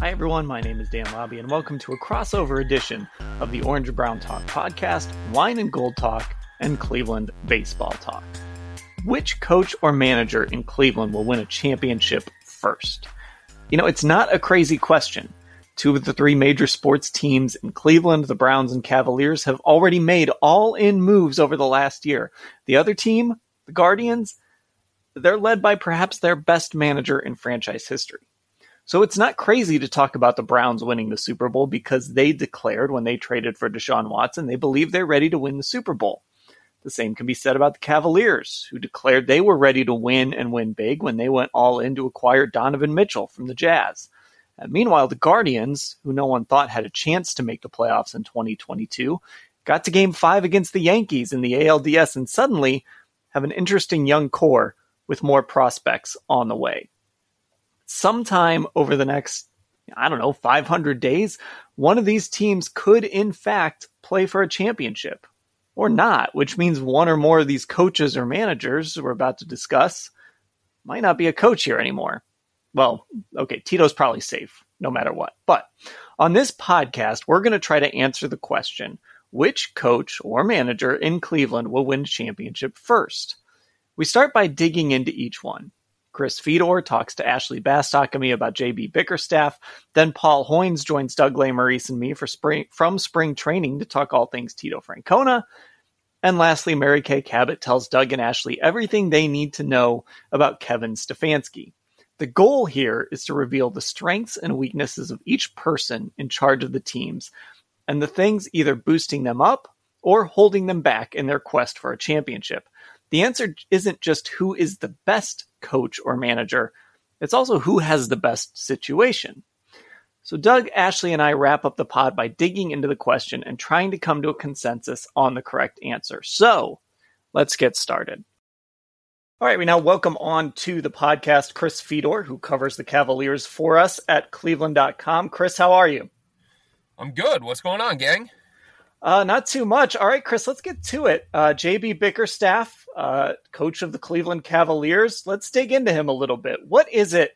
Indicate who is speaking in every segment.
Speaker 1: Hi, everyone. My name is Dan Labbe, and welcome to a crossover edition of the Orange Brown Talk podcast, Wine and Gold Talk, and Cleveland Baseball Talk. Which coach or manager in Cleveland will win a championship first? You know, it's not a crazy question. Two of the three major sports teams in Cleveland, the Browns and Cavaliers, have already made all in moves over the last year. The other team, the Guardians, they're led by perhaps their best manager in franchise history. So it's not crazy to talk about the Browns winning the Super Bowl because they declared when they traded for Deshaun Watson, they believe they're ready to win the Super Bowl. The same can be said about the Cavaliers, who declared they were ready to win and win big when they went all in to acquire Donovan Mitchell from the Jazz. And meanwhile, the Guardians, who no one thought had a chance to make the playoffs in 2022, got to game five against the Yankees in the ALDS and suddenly have an interesting young core with more prospects on the way sometime over the next, I don't know, 500 days, one of these teams could, in fact, play for a championship or not, which means one or more of these coaches or managers we're about to discuss might not be a coach here anymore. Well, okay, Tito's probably safe no matter what. But on this podcast, we're going to try to answer the question which coach or manager in Cleveland will win a championship first? We start by digging into each one. Chris Fedor talks to Ashley Bastock and me about JB Bickerstaff. Then Paul Hoynes joins Doug Lesmerises and me for spring from spring training to talk all things Tito Francona. And lastly, Mary Kay Cabot tells Doug and Ashley everything they need to know about Kevin Stefanski. The goal here is to reveal the strengths and weaknesses of each person in charge of the teams and the things either boosting them up or holding them back in their quest for a championship. The answer isn't just who is the best coach or manager, it's also who has the best situation. So, Doug, Ashley, and I wrap up the pod by digging into the question and trying to come to a consensus on the correct answer. So, let's get started. All right, we now welcome on to the podcast Chris Fedor, who covers the Cavaliers for us at cleveland.com. Chris, how are you?
Speaker 2: I'm good. What's going on, gang?
Speaker 1: Uh, not too much. All right, Chris, let's get to it. Uh, JB Bickerstaff, uh, coach of the Cleveland Cavaliers. Let's dig into him a little bit. What is it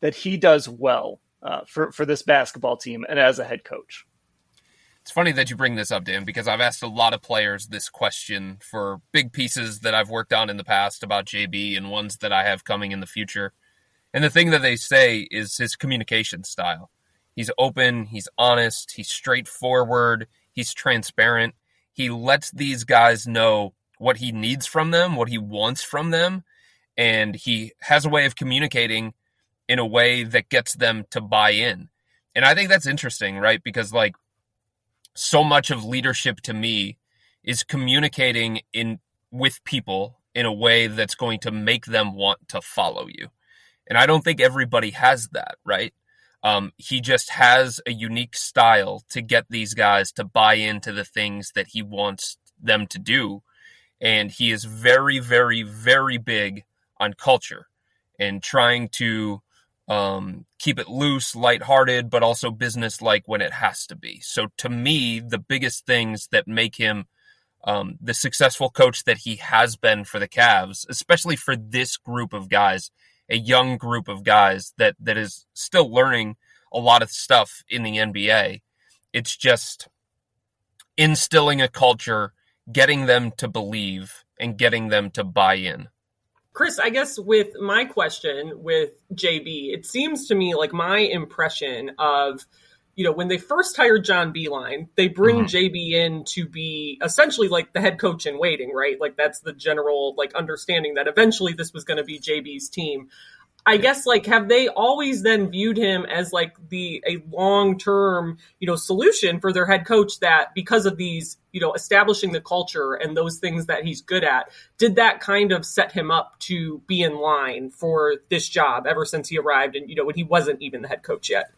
Speaker 1: that he does well uh, for, for this basketball team and as a head coach?
Speaker 2: It's funny that you bring this up, Dan, because I've asked a lot of players this question for big pieces that I've worked on in the past about JB and ones that I have coming in the future. And the thing that they say is his communication style. He's open, he's honest, he's straightforward He's transparent. He lets these guys know what he needs from them, what he wants from them, and he has a way of communicating in a way that gets them to buy in. And I think that's interesting, right? Because like so much of leadership to me is communicating in with people in a way that's going to make them want to follow you. And I don't think everybody has that, right? Um, he just has a unique style to get these guys to buy into the things that he wants them to do. And he is very, very, very big on culture and trying to um, keep it loose, lighthearted, but also business like when it has to be. So to me, the biggest things that make him um, the successful coach that he has been for the Cavs, especially for this group of guys, a young group of guys that that is still learning a lot of stuff in the NBA. It's just instilling a culture, getting them to believe, and getting them to buy in.
Speaker 3: Chris, I guess with my question with JB, it seems to me like my impression of you know, when they first hired John Beilein, they bring mm-hmm. JB in to be essentially like the head coach in waiting, right? Like that's the general like understanding that eventually this was going to be JB's team. I guess like have they always then viewed him as like the a long term you know solution for their head coach that because of these you know establishing the culture and those things that he's good at did that kind of set him up to be in line for this job ever since he arrived and you know when he wasn't even the head coach yet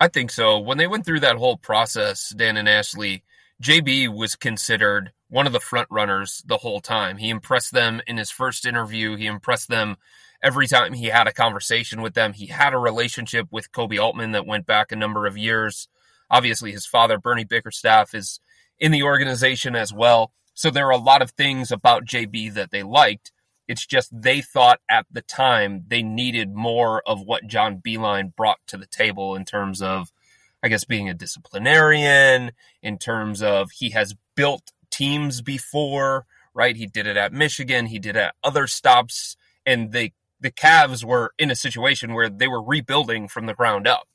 Speaker 2: I think so. When they went through that whole process, Dan and Ashley, JB was considered one of the front runners the whole time. He impressed them in his first interview. He impressed them every time he had a conversation with them. He had a relationship with Koby Altman that went back a number of years. Obviously, his father, Bernie Bickerstaff, is in the organization as well. So there are a lot of things about JB that they liked. It's just they thought at the time they needed more of what John Beilein brought to the table in terms of, I guess, being a disciplinarian, in terms of he has built teams before, right? He did it at Michigan, he did it at other stops, and they the Cavs were in a situation where they were rebuilding from the ground up.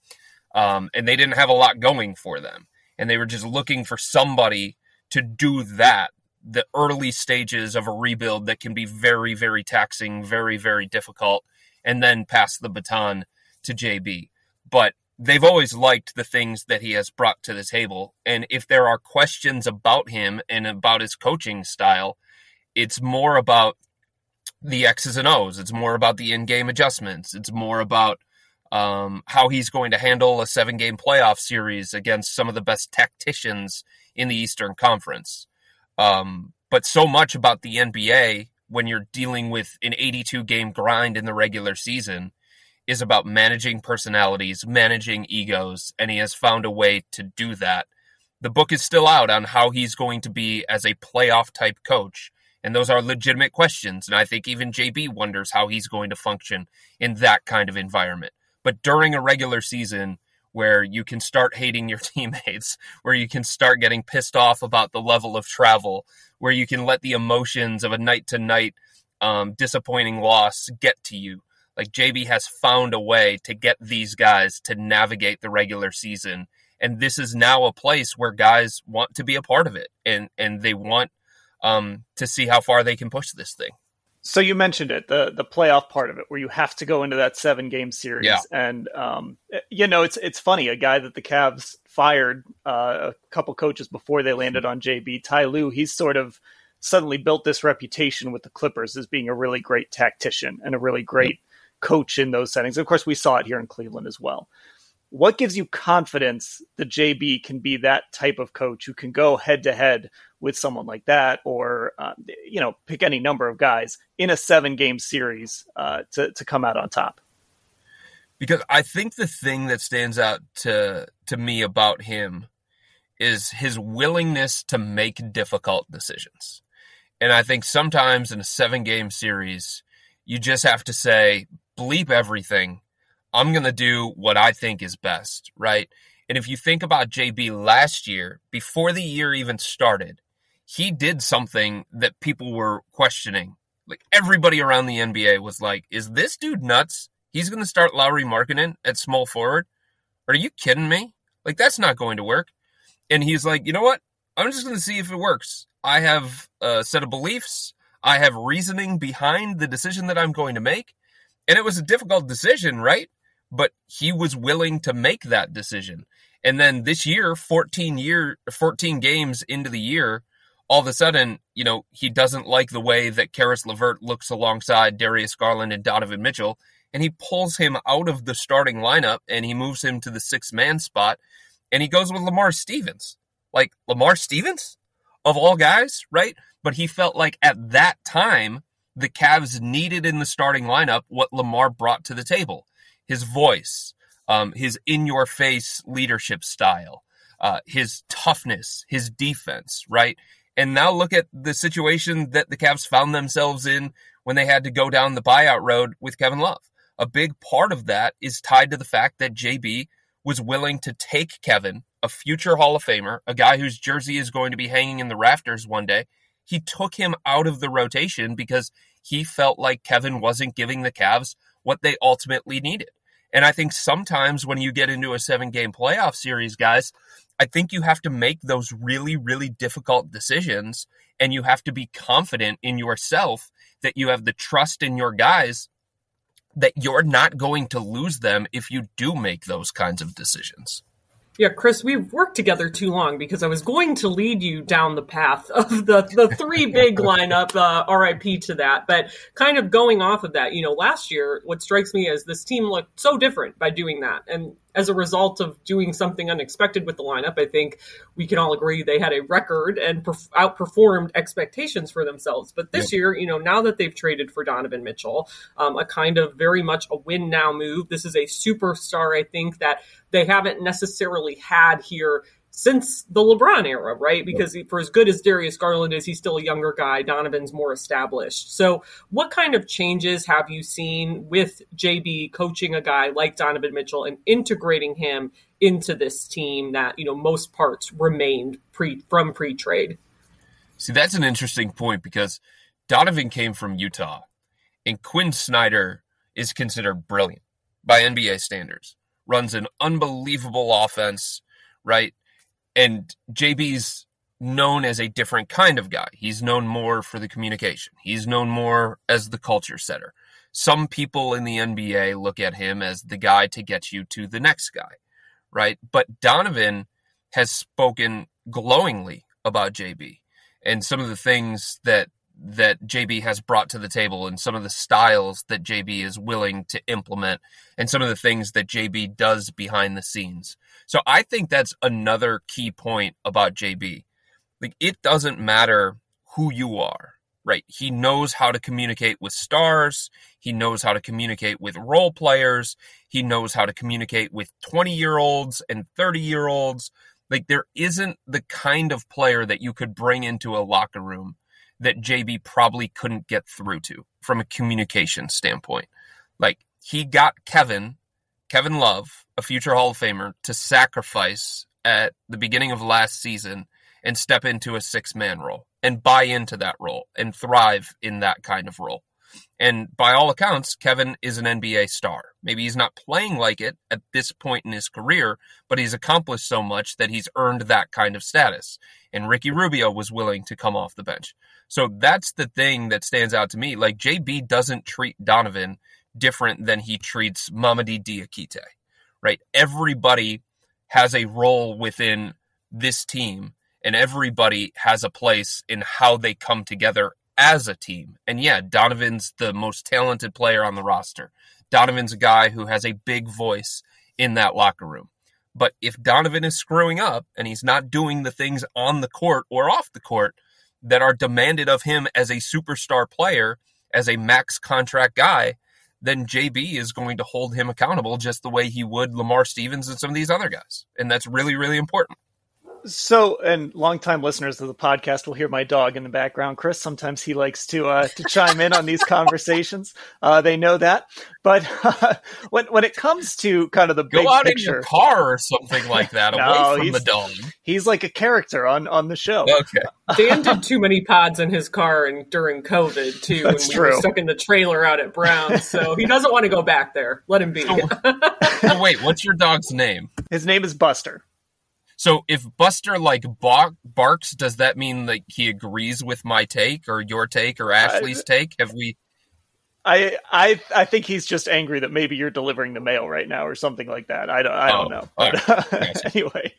Speaker 2: Um, and they didn't have a lot going for them. And they were just looking for somebody to do that the early stages of a rebuild that can be very, very taxing, very, very difficult, and then pass the baton to JB. But they've always liked the things that he has brought to the table. And if there are questions about him and about his coaching style, it's more about the X's and O's. It's more about the in game adjustments. It's more about um, how he's going to handle a seven game playoff series against some of the best tacticians in the Eastern Conference. Um, but so much about the NBA when you're dealing with an 82 game grind in the regular season is about managing personalities, managing egos, and he has found a way to do that. The book is still out on how he's going to be as a playoff type coach. And those are legitimate questions. And I think even JB wonders how he's going to function in that kind of environment. But during a regular season, where you can start hating your teammates, where you can start getting pissed off about the level of travel, where you can let the emotions of a night to night disappointing loss get to you. Like JB has found a way to get these guys to navigate the regular season. And this is now a place where guys want to be a part of it and, and they want um, to see how far they can push this thing.
Speaker 1: So you mentioned it, the the playoff part of it, where you have to go into that seven game series,
Speaker 2: yeah.
Speaker 1: and um, you know it's it's funny. A guy that the Cavs fired uh, a couple coaches before they landed on JB, Ty Lue, he's sort of suddenly built this reputation with the Clippers as being a really great tactician and a really great coach in those settings. Of course, we saw it here in Cleveland as well what gives you confidence that JB can be that type of coach who can go head to head with someone like that, or uh, you know, pick any number of guys in a seven game series uh, to to come out on top?
Speaker 2: Because I think the thing that stands out to to me about him is his willingness to make difficult decisions. And I think sometimes in a seven game series, you just have to say, bleep everything I'm going to do what I think is best, right? And if you think about JB last year, before the year even started, he did something that people were questioning. Like everybody around the NBA was like, is this dude nuts? He's going to start Lauri Markkanen at small forward? Are you kidding me? Like, that's not going to work. And he's like, you know what? I'm just going to see if it works. I have a set of beliefs. I have reasoning behind the decision that I'm going to make. And it was a difficult decision, right? but he was willing to make that decision. And then this year, 14 year 14 games into the year, all of a sudden, you know, he doesn't like the way that Caris LeVert looks alongside Darius Garland and Donovan Mitchell, and he pulls him out of the starting lineup and he moves him to the six man spot and he goes with Lamar Stevens. Like Lamar Stevens of all guys, right? But he felt like at that time the Cavs needed in the starting lineup what Lamar brought to the table his voice, um, his in your face leadership style, uh, his toughness, his defense, right? And now look at the situation that the Cavs found themselves in when they had to go down the buyout road with Kevin Love. A big part of that is tied to the fact that JB was willing to take Kevin, a future Hall of Famer, a guy whose jersey is going to be hanging in the rafters one day. He took him out of the rotation because he felt like Kevin wasn't giving the Cavs what they ultimately needed. And I think sometimes when you get into a seven game playoff series, guys, I think you have to make those really, really difficult decisions and you have to be confident in yourself that you have the trust in your guys that you're not going to lose them if you do make those kinds of decisions.
Speaker 3: Yeah, Chris, we've worked together too long because I was going to lead you down the path of the, the three big lineup, uh, RIP to that. But kind of going off of that, you know, last year, what strikes me is this team looked so different by doing that. And as a result of doing something unexpected with the lineup, I think we can all agree they had a record and perf- outperformed expectations for themselves. But this yeah. year, you know, now that they've traded for Donovan Mitchell, um, a kind of very much a win now move. This is a superstar, I think, that they haven't necessarily had here since the LeBron era, right? Because for as good as Darius Garland is, he's still a younger guy. Donovan's more established. So, what kind of changes have you seen with JB coaching a guy like Donovan Mitchell and integrating him into this team that you know most parts remained pre from pre trade?
Speaker 2: See, that's an interesting point because Donovan came from Utah, and Quin Snyder is considered brilliant by NBA standards. Runs an unbelievable offense, right? And JB's known as a different kind of guy. He's known more for the communication. He's known more as the culture setter. Some people in the NBA look at him as the guy to get you to the next guy, right? But Donovan has spoken glowingly about JB and some of the things that that JB has brought to the table and some of the styles that JB is willing to implement and some of the things that JB does behind the scenes. So I think that's another key point about JB. Like it doesn't matter who you are, right? He knows how to communicate with stars. He knows how to communicate with role players. He knows how to communicate with 20 year olds and 30 year olds. Like there isn't the kind of player that you could bring into a locker room that JB probably couldn't get through to from a communication standpoint. Like he got Kevin, Kevin Love, a future Hall of Famer, to sacrifice at the beginning of last season and step into a six man role and buy into that role and thrive in that kind of role. And by all accounts, Kevin is an NBA star. Maybe he's not playing like it at this point in his career, but he's accomplished so much that he's earned that kind of status. And Ricky Rubio was willing to come off the bench. So that's the thing that stands out to me. Like JB doesn't treat Donovan different than he treats Mamadi Diakite, right? Everybody has a role within this team and everybody has a place in how they come together as a team. And yeah, Donovan's the most talented player on the roster. Donovan's a guy who has a big voice in that locker room. But if Donovan is screwing up and he's not doing the things on the court or off the court that are demanded of him as a superstar player, as a max contract guy, then JB is going to hold him accountable just the way he would Lamar Stevens and some of these other guys. And that's really, really important.
Speaker 1: So, and longtime listeners of the podcast will hear my dog in the background. Chris, sometimes he likes to uh, to chime in on these conversations. Uh, they know that. But uh, when when it comes to kind of the
Speaker 2: go
Speaker 1: big
Speaker 2: out
Speaker 1: picture,
Speaker 2: in your car or something like that, no, away from the dog.
Speaker 1: He's like a character on on the show.
Speaker 2: Okay.
Speaker 3: Dan did too many pods in his car and during COVID too,
Speaker 1: That's
Speaker 3: when
Speaker 1: true.
Speaker 3: we were stuck in the trailer out at Brown. So he doesn't want to go back there. Let him be.
Speaker 2: oh, wait, what's your dog's name?
Speaker 1: His name is Buster.
Speaker 2: So if Buster like bark, barks, does that mean like he agrees with my take or your take or Ashley's uh, take? Have we?
Speaker 1: I I I think he's just angry that maybe you're delivering the mail right now or something like that. I don't I don't oh, know. But right. anyway,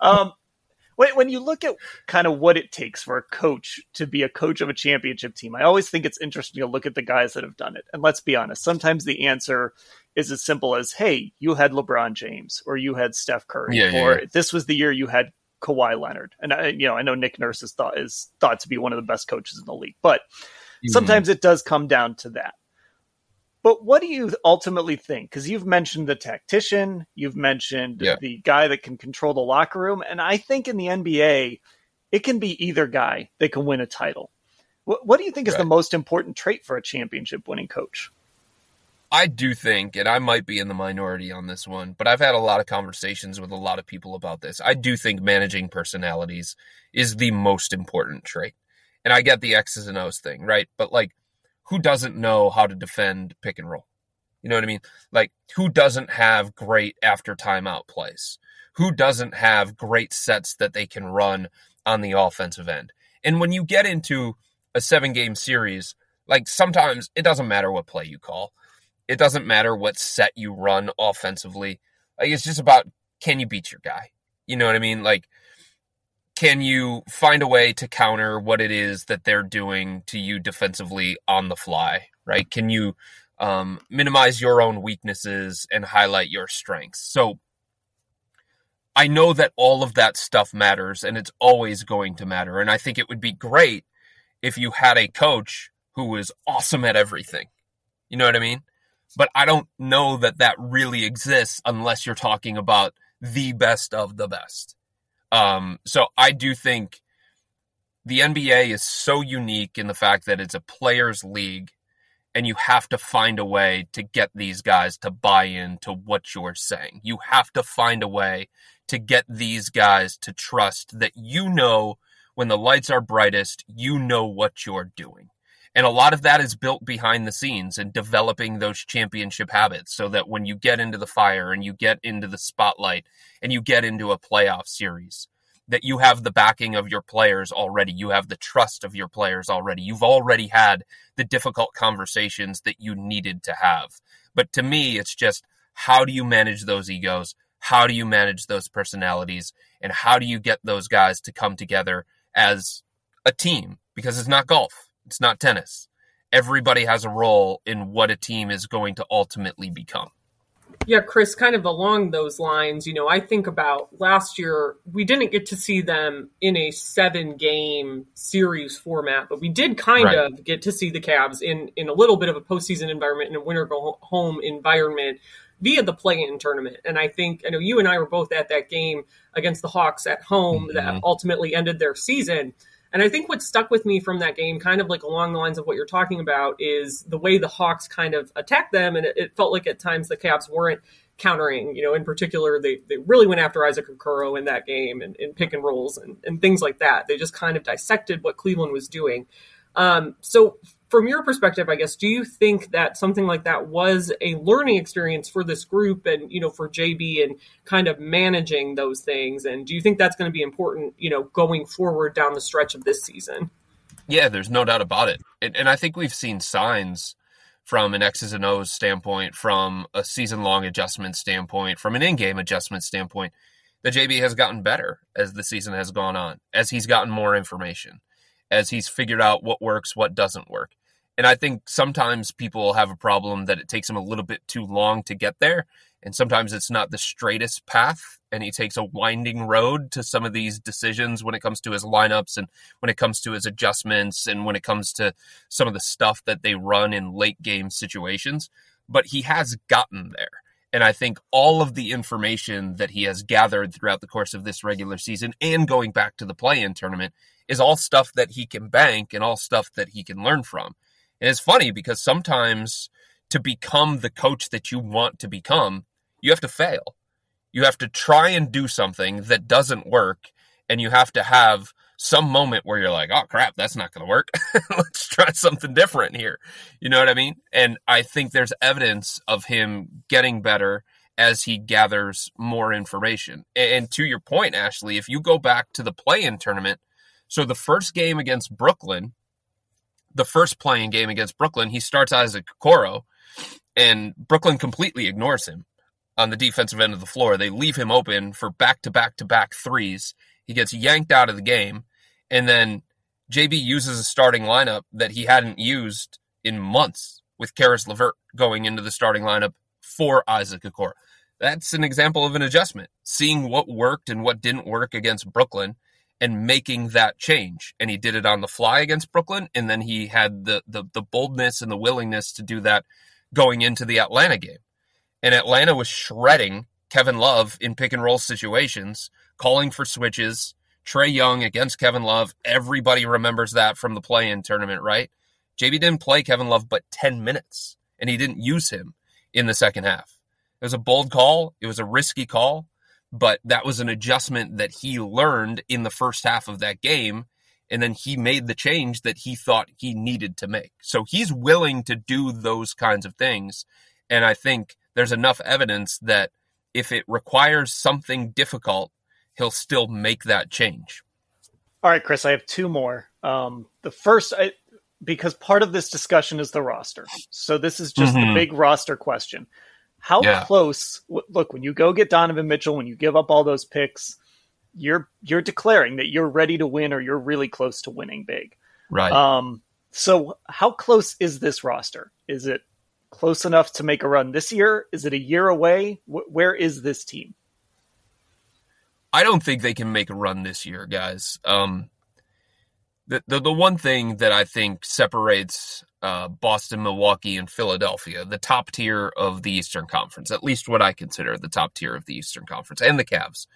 Speaker 1: um, when you look at kind of what it takes for a coach to be a coach of a championship team, I always think it's interesting to look at the guys that have done it. And let's be honest, sometimes the answer is as simple as, hey, you had LeBron James or you had Steph Curry
Speaker 2: yeah,
Speaker 1: or
Speaker 2: yeah.
Speaker 1: this was the year you had Kawhi Leonard. And I, you know, I know Nick Nurse is thought is thought to be one of the best coaches in the league, but mm-hmm. sometimes it does come down to that. But what do you ultimately think? Because you've mentioned the tactician, you've mentioned
Speaker 2: yeah.
Speaker 1: the guy that can control the locker room, and I think in the NBA, it can be either guy that can win a title. What, what do you think is
Speaker 2: right.
Speaker 1: the most important trait for a championship winning coach?
Speaker 2: I do think, and I might be in the minority on this one, but I've had a lot of conversations with a lot of people about this. I do think managing personalities is the most important trait. And I get the X's and O's thing, right? But like, who doesn't know how to defend pick and roll? You know what I mean? Like, who doesn't have great after timeout plays? Who doesn't have great sets that they can run on the offensive end? And when you get into a seven game series, like sometimes it doesn't matter what play you call. It doesn't matter what set you run offensively. Like it's just about can you beat your guy? You know what I mean? Like can you find a way to counter what it is that they're doing to you defensively on the fly, right? Can you um, minimize your own weaknesses and highlight your strengths? So I know that all of that stuff matters and it's always going to matter. And I think it would be great if you had a coach who was awesome at everything. You know what I mean? But I don't know that that really exists unless you're talking about the best of the best. Um, so I do think the NBA is so unique in the fact that it's a players' league and you have to find a way to get these guys to buy into what you're saying. You have to find a way to get these guys to trust that you know when the lights are brightest, you know what you're doing. And a lot of that is built behind the scenes and developing those championship habits so that when you get into the fire and you get into the spotlight and you get into a playoff series, that you have the backing of your players already. You have the trust of your players already. You've already had the difficult conversations that you needed to have. But to me, it's just how do you manage those egos? How do you manage those personalities? And how do you get those guys to come together as a team? Because it's not golf it's not tennis. Everybody has a role in what a team is going to ultimately become.
Speaker 3: Yeah, Chris, kind of along those lines, you know, I think about last year, we didn't get to see them in a seven game series format, but we did kind right. of get to see the Cavs in, in a little bit of a postseason environment, in a winter go home environment via the play in tournament. And I think, I know you and I were both at that game against the Hawks at home mm-hmm. that ultimately ended their season. And I think what stuck with me from that game, kind of like along the lines of what you're talking about, is the way the Hawks kind of attacked them. And it, it felt like at times the Cavs weren't countering. You know, in particular, they, they really went after Isaac Okoro in that game and, and pick and rolls and, and things like that. They just kind of dissected what Cleveland was doing. Um, so from your perspective, I guess, do you think that something like that was a learning experience for this group and, you know, for JB and kind of managing those things? And do you think that's going to be important, you know, going forward down the stretch of this season?
Speaker 2: Yeah, there's no doubt about it. And, and I think we've seen signs from an X's and O's standpoint, from a season long adjustment standpoint, from an in game adjustment standpoint, that JB has gotten better as the season has gone on, as he's gotten more information, as he's figured out what works, what doesn't work. And I think sometimes people have a problem that it takes them a little bit too long to get there. And sometimes it's not the straightest path. And he takes a winding road to some of these decisions when it comes to his lineups and when it comes to his adjustments and when it comes to some of the stuff that they run in late game situations. But he has gotten there. And I think all of the information that he has gathered throughout the course of this regular season and going back to the play in tournament is all stuff that he can bank and all stuff that he can learn from. And it's funny because sometimes to become the coach that you want to become, you have to fail. You have to try and do something that doesn't work, and you have to have some moment where you're like, oh crap, that's not going to work. Let's try something different here. You know what I mean? And I think there's evidence of him getting better as he gathers more information. And to your point, Ashley, if you go back to the play in tournament, so the first game against Brooklyn, the first playing game against Brooklyn, he starts Isaac Okoro, and Brooklyn completely ignores him on the defensive end of the floor. They leave him open for back to back to back threes. He gets yanked out of the game, and then JB uses a starting lineup that he hadn't used in months with Caris LeVert going into the starting lineup for Isaac Okoro. That's an example of an adjustment, seeing what worked and what didn't work against Brooklyn and making that change. And he did it on the fly against Brooklyn. And then he had the, the, the boldness and the willingness to do that going into the Atlanta game. And Atlanta was shredding Kevin Love in pick and roll situations, calling for switches. Trae Young against Kevin Love. Everybody remembers that from the play in tournament, right? JB didn't play Kevin Love but 10 minutes and he didn't use him. in the second half. It was a bold call. It was a risky call, but that was an adjustment that he learned in the first half of that game. And then he made the change that he thought he needed to make. So he's willing to do those kinds of things. And I think there's enough evidence that if it requires something difficult, he'll still make that change.
Speaker 1: All right, Chris, I have two more. Um, the first, I, because part of this discussion is the roster. So this is just mm-hmm. the big roster question. How yeah. close? Look, when you go get Donovan Mitchell, when you give up all those picks, you're you're declaring that you're ready to win or you're really close to winning big.
Speaker 2: Right.
Speaker 1: Um. So how close is this roster? Is it close enough to make a run this year? Is it a year away? where is this team?
Speaker 2: I don't think they can make a run this year, guys. Um, the, the, the one thing that I think separates uh, Boston, Milwaukee, and Philadelphia, the top tier of the Eastern Conference, at least what I consider the top tier of the Eastern Conference, and the Cavs,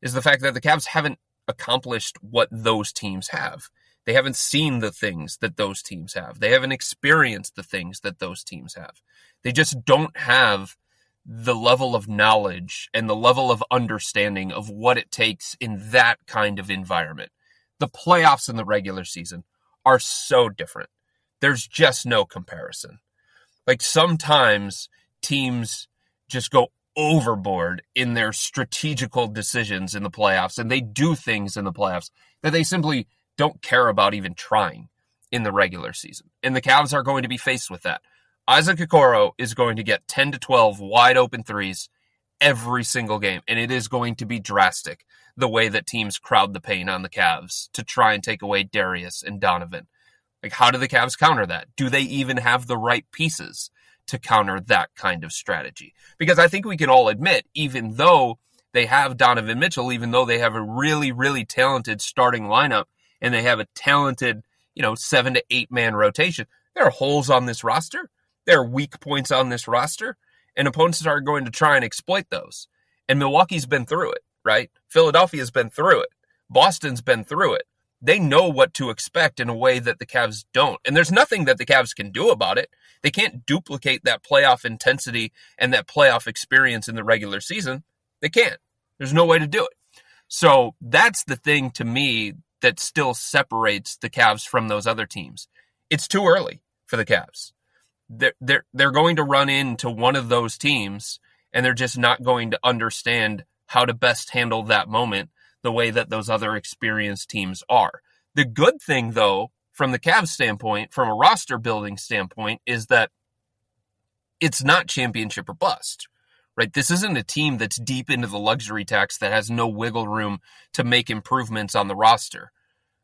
Speaker 2: is the fact that the Cavs haven't accomplished what those teams have. They haven't seen the things that those teams have. They haven't experienced the things that those teams have. They just don't have the level of knowledge and the level of understanding of what it takes in that kind of environment. The playoffs and the regular season are so different. There's just no comparison. Like sometimes teams just go overboard in their strategical decisions in the playoffs and they do things in the playoffs that they simply don't care about even trying in the regular season. And the Cavs are going to be faced with that. Isaac Okoro is going to get 10 to 12 wide open threes every single game, and it is going to be drastic the way that teams crowd the paint on the Cavs to try and take away Darius and Donovan. Like, how do the Cavs counter that? Do they even have the right pieces to counter that kind of strategy? Because I think we can all admit, even though they have Donovan Mitchell, even though they have a really, really talented starting lineup and they have a talented, you know, seven to eight man rotation, there are holes on this roster there are weak points on this roster, and opponents are going to try and exploit those. And Milwaukee's been through it, right? Philadelphia's been through it. Boston's been through it. They know what to expect in a way that the Cavs don't. And there's nothing that the Cavs can do about it. They can't duplicate that playoff intensity and that playoff experience in the regular season. They can't. There's no way to do it. So that's the thing to me that still separates the Cavs from those other teams. It's too early for the Cavs they're they're they're going to run into one of those teams and they're just not going to understand how to best handle that moment the way that those other experienced teams are. The good thing though, from the Cavs standpoint, from a roster building standpoint, is that it's not championship or bust. Right? This isn't a team that's deep into the luxury tax that has no wiggle room to make improvements on the roster.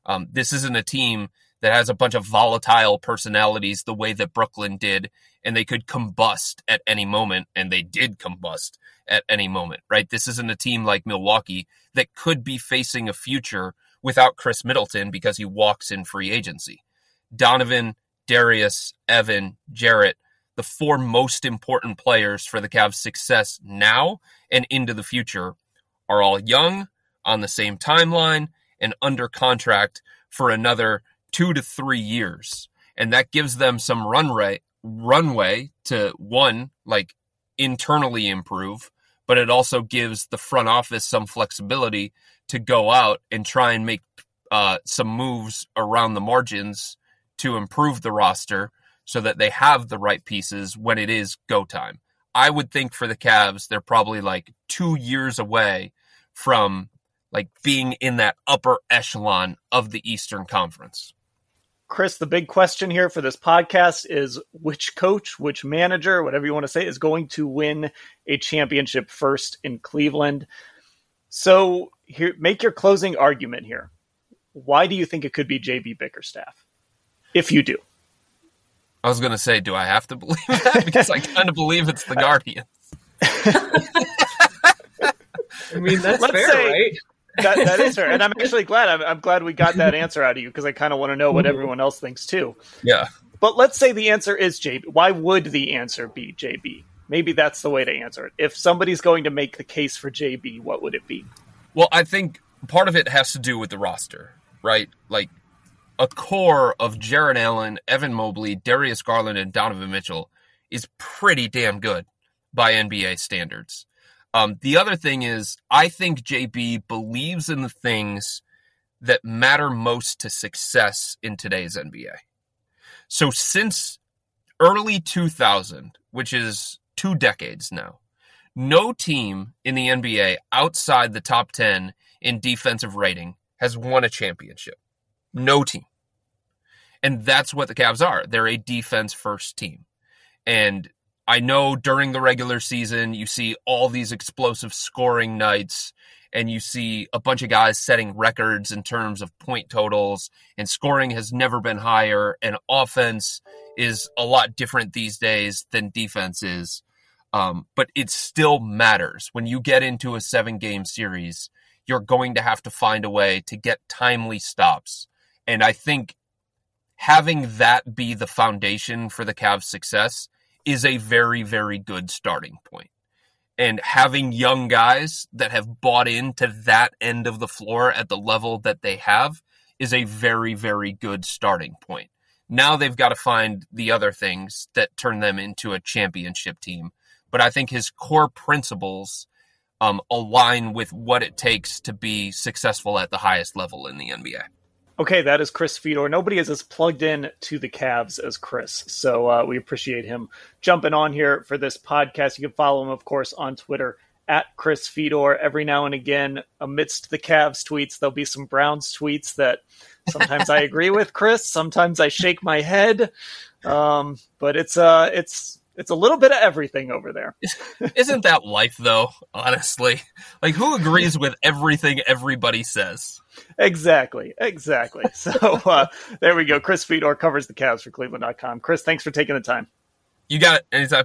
Speaker 2: Um, this isn't a team that has a bunch of volatile personalities the way that Brooklyn did, and they could combust at any moment, and they did combust at any moment, right? This isn't a team like Milwaukee that could be facing a future without Khris Middleton because he walks in free agency. Donovan, Darius, Evan, Jarrett, the four most important players for the Cavs' success now and into the future are all young, on the same timeline, and under contract for another two to three years. And that gives them some runway runway to one, like internally improve, but it also gives the front office some flexibility to go out and try and make uh, some moves around the margins to improve the roster so that they have the right pieces when it is go time. I would think for the Cavs, they're probably like two years away from like being in that upper echelon of the Eastern Conference.
Speaker 1: Chris, the big question here for this podcast is which coach, which manager, whatever you want to say, is going to win a championship first in Cleveland. So, here, make your closing argument here. Why do you think it could be JB Bickerstaff? If you do.
Speaker 2: I was going to say, do I have to believe that? Because I kind of believe it's the Guardians.
Speaker 3: I mean, that's Let's fair, say, right?
Speaker 1: That, that is fair, and I'm actually glad. I'm, I'm glad we got that answer out of you because I kind of want to know what mm-hmm. everyone else thinks too.
Speaker 2: Yeah.
Speaker 1: But let's say the answer is JB. Why would the answer be JB? Maybe that's the way to answer it. If somebody's going to make the case for JB, what would it be?
Speaker 2: Well, I think part of it has to do with the roster, right? Like a core of Jarrett Allen, Evan Mobley, Darius Garland, and Donovan Mitchell is pretty damn good by NBA standards. Um, the other thing is, I think JB believes in the things that matter most to success in today's NBA. So since early 2000, which is two decades now, no team in the NBA outside the top 10 in defensive rating has won a championship. No team. And that's what the Cavs are. They're a defense first team. And I know during the regular season, you see all these explosive scoring nights and you see a bunch of guys setting records in terms of point totals and scoring has never been higher and offense is a lot different these days than defense is. Um, but it still matters when you get into a seven game series, you're going to have to find a way to get timely stops. And I think having that be the foundation for the Cavs' success is a very, very good starting point. And having young guys that have bought into that end of the floor at the level that they have is a very, very good starting point. Now they've got to find the other things that turn them into a championship team. But I think his core principles um, align with what it takes to be successful at the highest level in the NBA.
Speaker 1: Okay, that is Chris Fedor. Nobody is as plugged in to the Cavs as Chris, so uh, we appreciate him jumping on here for this podcast. You can follow him, of course, on Twitter at Chris Fedor. Every now and again, amidst the Cavs tweets, there'll be some Browns tweets that sometimes I agree with Chris, sometimes I shake my head, um, but it's uh, it's it's a little bit of everything over there.
Speaker 2: Isn't that life though, honestly? Like who agrees with everything everybody says?
Speaker 1: Exactly, exactly. So uh, there we go. Chris Fedor covers the Cavs for Cleveland.com. Chris, thanks for taking the time.
Speaker 2: You got it. Anytime.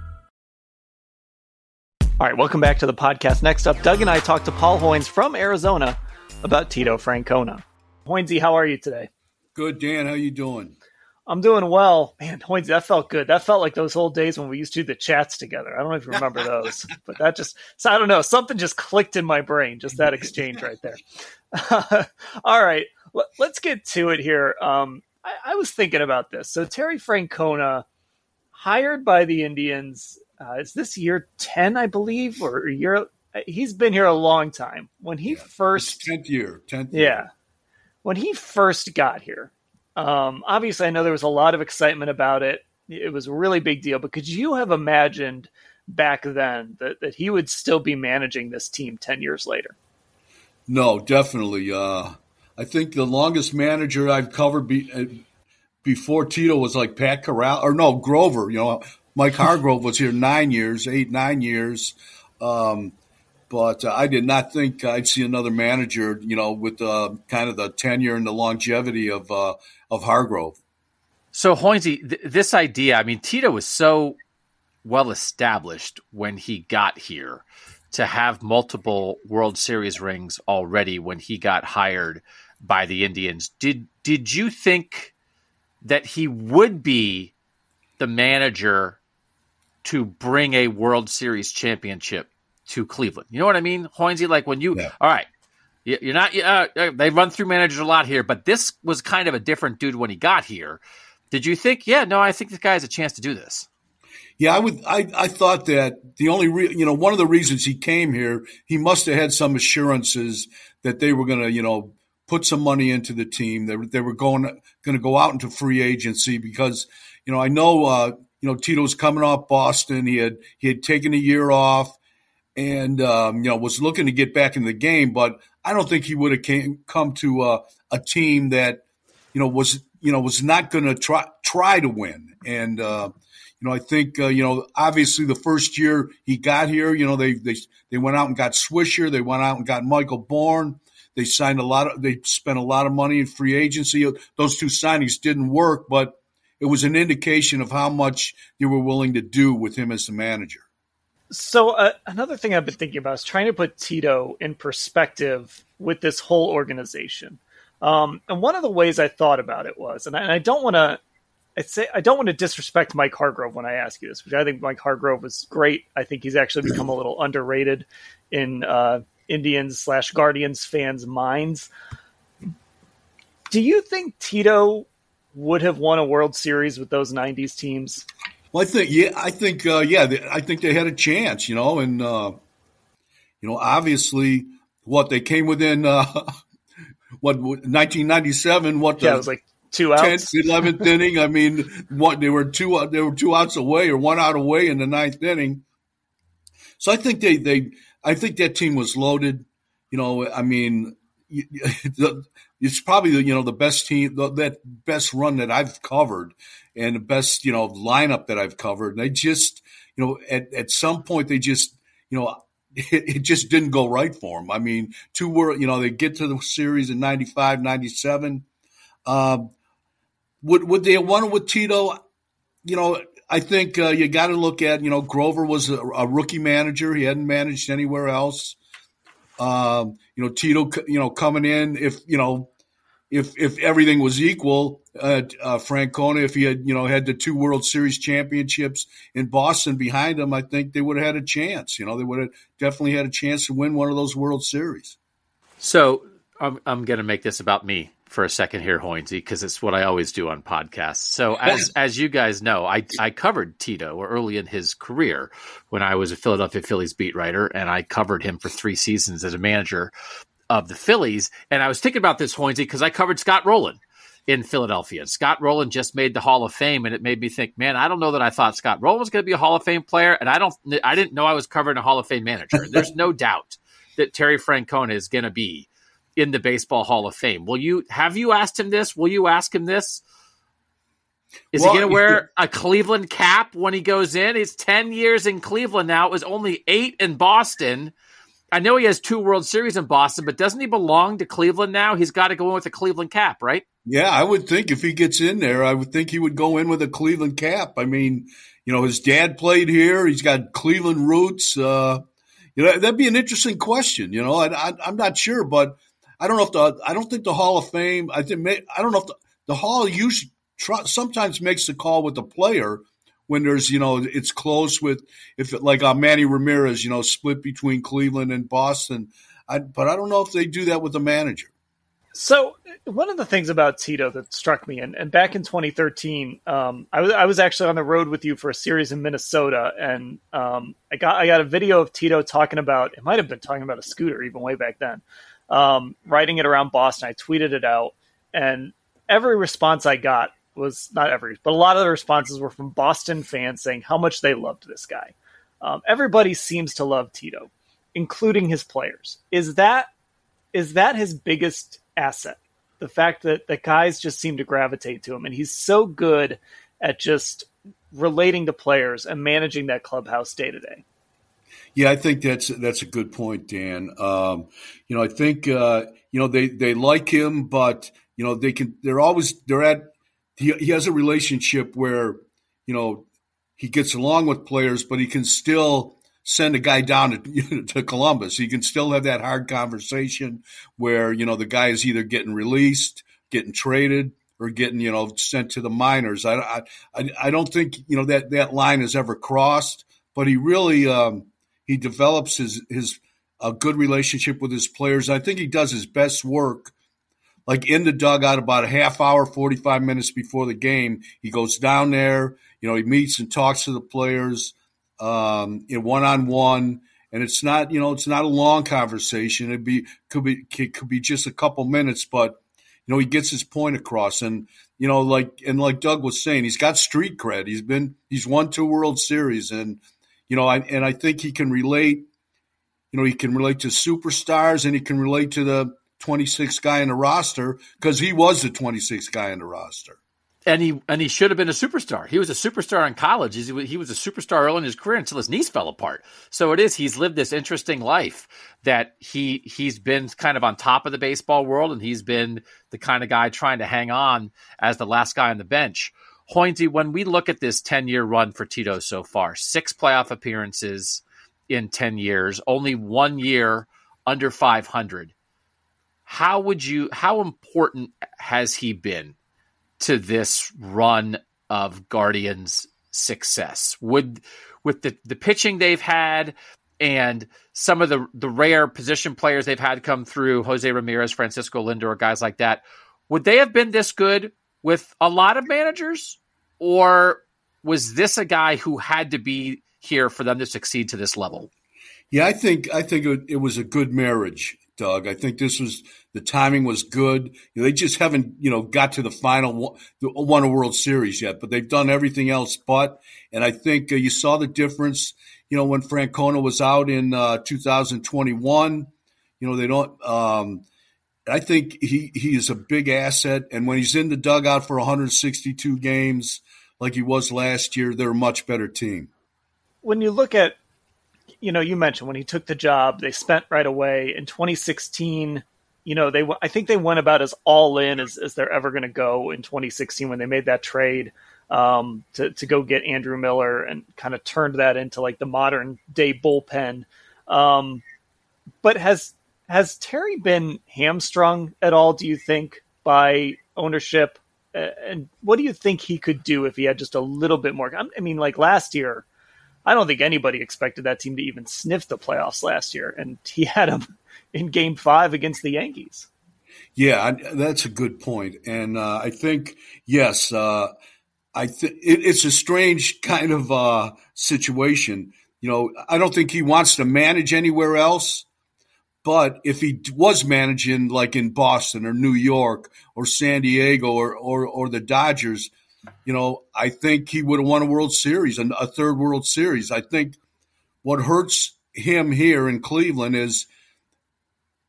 Speaker 1: All right, welcome back to the podcast. Next up, Doug and I talked to Paul Hoynes from Arizona about Tito Francona. Hoynesy, how are you today?
Speaker 4: Good, Dan. How you doing?
Speaker 1: I'm doing well. Man, Hoynes, that felt good. That felt like those old days when we used to do the chats together. I don't know if you remember those, but that just, so I don't know, something just clicked in my brain, just that exchange right there. All right, let's get to it here. Um, I, I was thinking about this. So Terry Francona, hired by the Indians uh, is this year 10 i believe or year? He's been here a long time. When he yeah, first
Speaker 4: 10th year 10th
Speaker 1: yeah. Year. when he first got here um, obviously i know there was a lot of excitement about it. It was a really big deal but could you have imagined back then that, that he would still be managing this team 10 years later?
Speaker 4: No definitely. Uh, i think the longest manager i've covered be, uh, before tito was like pat corral or no grover you know Mike Hargrove was here nine years, eight, nine years. Um, but uh, I did not think I'd see another manager, you know, with uh, kind of the tenure and the longevity of uh, of Hargrove.
Speaker 5: So, Hoynesy, th- this idea, I mean, Tito was so well established when he got here to have multiple World Series rings already when he got hired by the Indians. Did did you think that he would be the manager to bring a World Series championship to Cleveland. You know what I mean, Hoynesy? Like when you, yeah. all right, you're not. Uh, uh, they run through managers a lot here, but this was kind of a different dude when he got here. Did you think? Yeah, no, I think this guy has a chance to do this.
Speaker 4: Yeah, I would. I, I thought that the only, re, you know, one of the reasons he came here, he must have had some assurances that they were going to, you know, put some money into the team. They, they were going going to go out into free agency because, you know, I know uh, you know, Tito's coming off Boston. He had he had taken a year off, and um, you know was looking to get back in the game. But I don't think he would have came, come to uh, a team that you know was you know was not going to try try to win. And uh, you know, I think uh, you know obviously the first year he got here, you know they they they went out and got Swisher. They went out and got Michael Bourn. They signed a lot of. They spent a lot of money in free agency. Those two signings didn't work, but it was an indication of how much they were willing to do with him as the manager.
Speaker 1: So uh, another thing I've been thinking about is trying to put Tito in perspective with this whole organization. Um, and one of the ways I thought about it was, and I, and I don't want to, I say I don't want to disrespect Mike Hargrove when I ask you this, because I think Mike Hargrove was great. I think he's actually become a little underrated in uh, Indians slash Guardians fans' minds. Do you think Tito would have won a World Series with those '90s teams?
Speaker 4: Well, I think yeah, I think uh, yeah, they, I think they had a chance, you know, and uh, you know, obviously, what they came within uh, what 1997, what
Speaker 1: yeah, it was like two outs,
Speaker 4: 10th, 11th inning. I mean, what they were two they were two outs away or one out away in the ninth inning. So I think they they I think that team was loaded. You know, I mean, it's probably you know the best team that best run that I've covered and the best you know lineup that I've covered. And they just you know at at some point they just you know it, it just didn't go right for them. I mean, two were you know they get to the series in 95, 97. Um, would would they have won with Tito? You know, I think uh, you got to look at you know Grover was a, a, rookie manager. He hadn't managed anywhere else. Um, you know, Tito, you know, coming in if you know if if everything was equal, uh, uh, Francona, if he had you know had the two World Series championships in Boston behind him, I think they would have had a chance. You know, they would have definitely had a chance to win one of those World Series.
Speaker 5: So I'm I'm going to make this about me for a second here, Hoynesy, because it's what I always do on podcasts. So as as you guys know, I I covered Tito early in his career when I was a Philadelphia Phillies beat writer, and I covered him for three seasons as a manager of the Phillies. And I was thinking about this, Hoynesy, because I covered Scott Rolen in Philadelphia. Scott Rolen just made the Hall of Fame, and it made me think, man, I don't know that I thought Scott Rolen was going to be a Hall of Fame player, and I don't, I didn't know I was covering a Hall of Fame manager. There's no doubt that Terry Francona is going to be in the Baseball Hall of Fame. Will you have you asked him this? Will you ask him this? Is well, he going to wear a Cleveland cap when he goes in? He's 10 years in Cleveland now. It was only eight in Boston. I know he has two World Series in Boston, but doesn't he belong to Cleveland now? He's got to go in with a Cleveland cap, right?
Speaker 4: Yeah, I would think if he gets in there, I would think he would go in with a Cleveland cap. I mean, you know, his dad played here. He's got Cleveland roots. Uh, you know, that'd be an interesting question. You know, I, am not sure, but I don't know if the I don't think the Hall of Fame. I think I don't know if the, the Hall usually sometimes makes the call with the player when there's you know it's close with if it, like uh, Manny Ramirez, you know, split between Cleveland and Boston. I, but I don't know if they do that with the manager.
Speaker 1: So one of the things about Tito that struck me, and, and back in 2013, um, I was I was actually on the road with you for a series in Minnesota, and um, I got I got a video of Tito talking about it might have been talking about a scooter even way back then, um, riding it around Boston. I tweeted it out, and every response I got was not every, but a lot of the responses were from Boston fans saying how much they loved this guy. Um, everybody seems to love Tito, including his players. Is that is that his biggest asset? The fact that the guys just seem to gravitate to him, and he's so good at just relating to players and managing that clubhouse day to day.
Speaker 4: Yeah, I think that's that's a good point, Dan. Um, you know, I think uh, you know they they like him, but you know they can. They're always they're at he, he has a relationship where, you know, he gets along with players, but he can still send a guy down to, to Columbus. He can still have that hard conversation where, you know, the guy is either getting released, getting traded, or getting, you know, sent to the minors. I, I, I don't think, you know, that, that line is ever crossed, but he really, um, he develops his, his, a good relationship with his players. I think he does his best work like in the dugout about a half hour, 45 minutes before the game. He goes down there, you know, he meets and talks to the players um, in one on one. And it's not, you know, it's not a long conversation. It'd be could be it could be just a couple minutes, but you know, he gets his point across. And you know, like and like Doug was saying, he's got street cred. He's been he's won two World Series, and you know, I, and I think he can relate. You know, he can relate to superstars, and he can relate to the 26th guy in the roster because he was the 26th guy in the roster.
Speaker 5: And he and he should have been a superstar. He was a superstar in college. He was a superstar early in his career until his knees fell apart. So it is. He's lived this interesting life that he he's been kind of on top of the baseball world, and he's been the kind of guy trying to hang on as the last guy on the bench. Hoynesy, when we look at this 10 year run for Tito so far, six playoff appearances in 10 years, only one year under 500. How would you, how important has he been to this run of Guardians success? Would, with the, the pitching they've had and some of the, the rare position players they've had come through, Jose Ramirez, Francisco Lindor, guys like that, would they have been this good with a lot of managers? Or was this a guy who had to be here for them to succeed to this level?
Speaker 4: Yeah, I think I think it, was a good marriage, Doug. I think this was the timing was good. You know, they just haven't you know got to the final won a World Series yet, but they've done everything else but. And I think uh, you saw the difference. You know, when Francona was out in uh, 2021, you know they don't. Um, I think he, he is a big asset. And when he's in the dugout for 162 games, like he was last year, they're a much better team.
Speaker 1: When you look at, you know, you mentioned when he took the job, they spent right away in 2016. You know, they I think they went about as all in as, as they're ever going to go in 2016 when they made that trade um, to to go get Andrew Miller and kind of turned that into like the modern day bullpen. Um, but has has Terry been hamstrung at all? Do you think by ownership? And what do you think he could do if he had just a little bit more? I mean, like last year, I don't think anybody expected that team to even sniff the playoffs last year, and he had them in Game Five against the Yankees.
Speaker 4: Yeah, that's a good point, and uh, I think yes, uh, I think it, it's a strange kind of uh, situation. You know, I don't think he wants to manage anywhere else. But if he was managing like in Boston or New York or San Diego or, or, or the Dodgers, you know, I think he would have won a World Series and a third World Series. I think what hurts him here in Cleveland is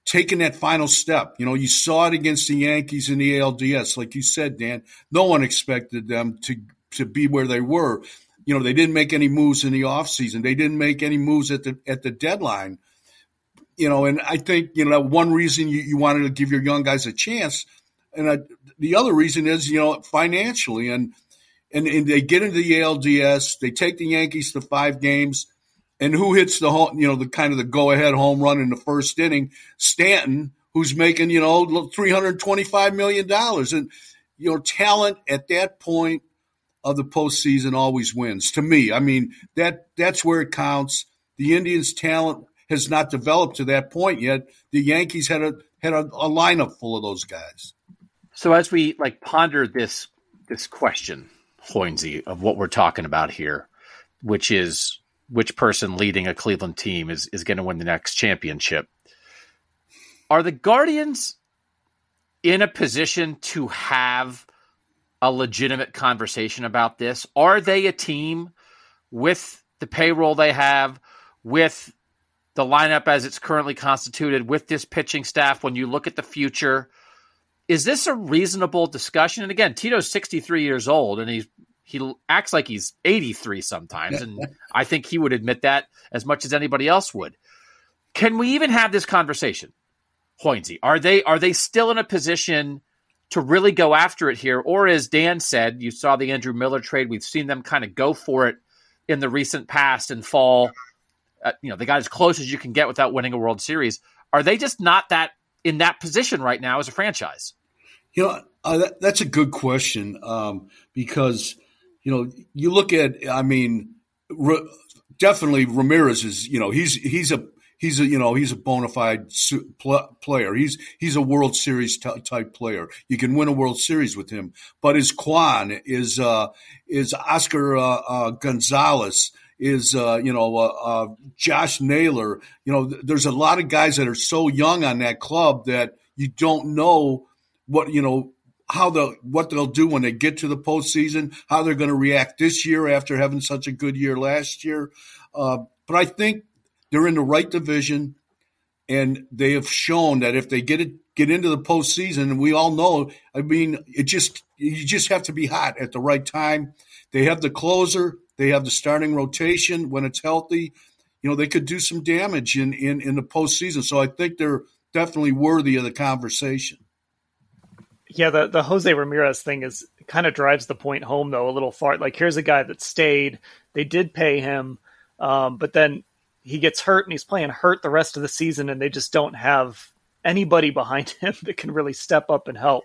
Speaker 4: taking that final step. You know, you saw it against the Yankees in the ALDS. Like you said, Dan, no one expected them to, to be where they were. You know, they didn't make any moves in the offseason. They didn't make any moves at the at the deadline you know, and I think, you know, one reason you, you wanted to give your young guys a chance. And I, the other reason is, you know, financially. And, and, and they get into the ALDS, they take the Yankees to five games. And who hits the home, you know, the kind of the go ahead home run in the first inning? Stanton, who's making, you know, $325 million. And, you know, talent at that point of the postseason always wins to me. I mean, that that's where it counts. The Indians' talent has not developed to that point yet. The Yankees had a had a, a lineup full of those guys.
Speaker 5: So as we like ponder this this question, Hoynesy, of what we're talking about here, which is which person leading a Cleveland team is is going to win the next championship. Are the Guardians in a position to have a legitimate conversation about this? Are they a team with the payroll they have, with the lineup as it's currently constituted with this pitching staff when you look at the future. Is this a reasonable discussion? And again, Tito's 63 years old and he's he acts like he's 83 sometimes and I think he would admit that as much as anybody else would. Can we even have this conversation? Hoynesy, are they are they still in a position to really go after it here or as Dan said, you saw the Andrew Miller trade, we've seen them kind of go for it in the recent past and fall uh, you know, they got as close as you can get without winning a World Series. Are they just not that in that position right now as a franchise?
Speaker 4: You know, uh, that, that's a good question um, because you know you look at. I mean, re- definitely Ramirez is. You know, he's he's a he's a you know he's a bona fide su- pl- player. He's he's a World Series t- type player. You can win a World Series with him. But his Kwan is uh, is Oscar uh, uh Gonzalez is uh, you know uh, uh, Josh Naylor. You know, th- there's a lot of guys that are so young on that club that you don't know what you know how the what they'll do when they get to the postseason, how they're going to react this year after having such a good year last year. Uh, but I think they're in the right division, and they have shown that if they get it get into the postseason, and we all know, I mean, it just you just have to be hot at the right time. They have the closer. They have the starting rotation when it's healthy. You know, they could do some damage in, in, in the postseason. So I think they're definitely worthy of the conversation.
Speaker 1: Yeah, the, the Jose Ramirez thing is kind of drives the point home though a little far. Like here's a guy that stayed. They did pay him, um, but then he gets hurt and he's playing hurt the rest of the season, and they just don't have anybody behind him that can really step up and help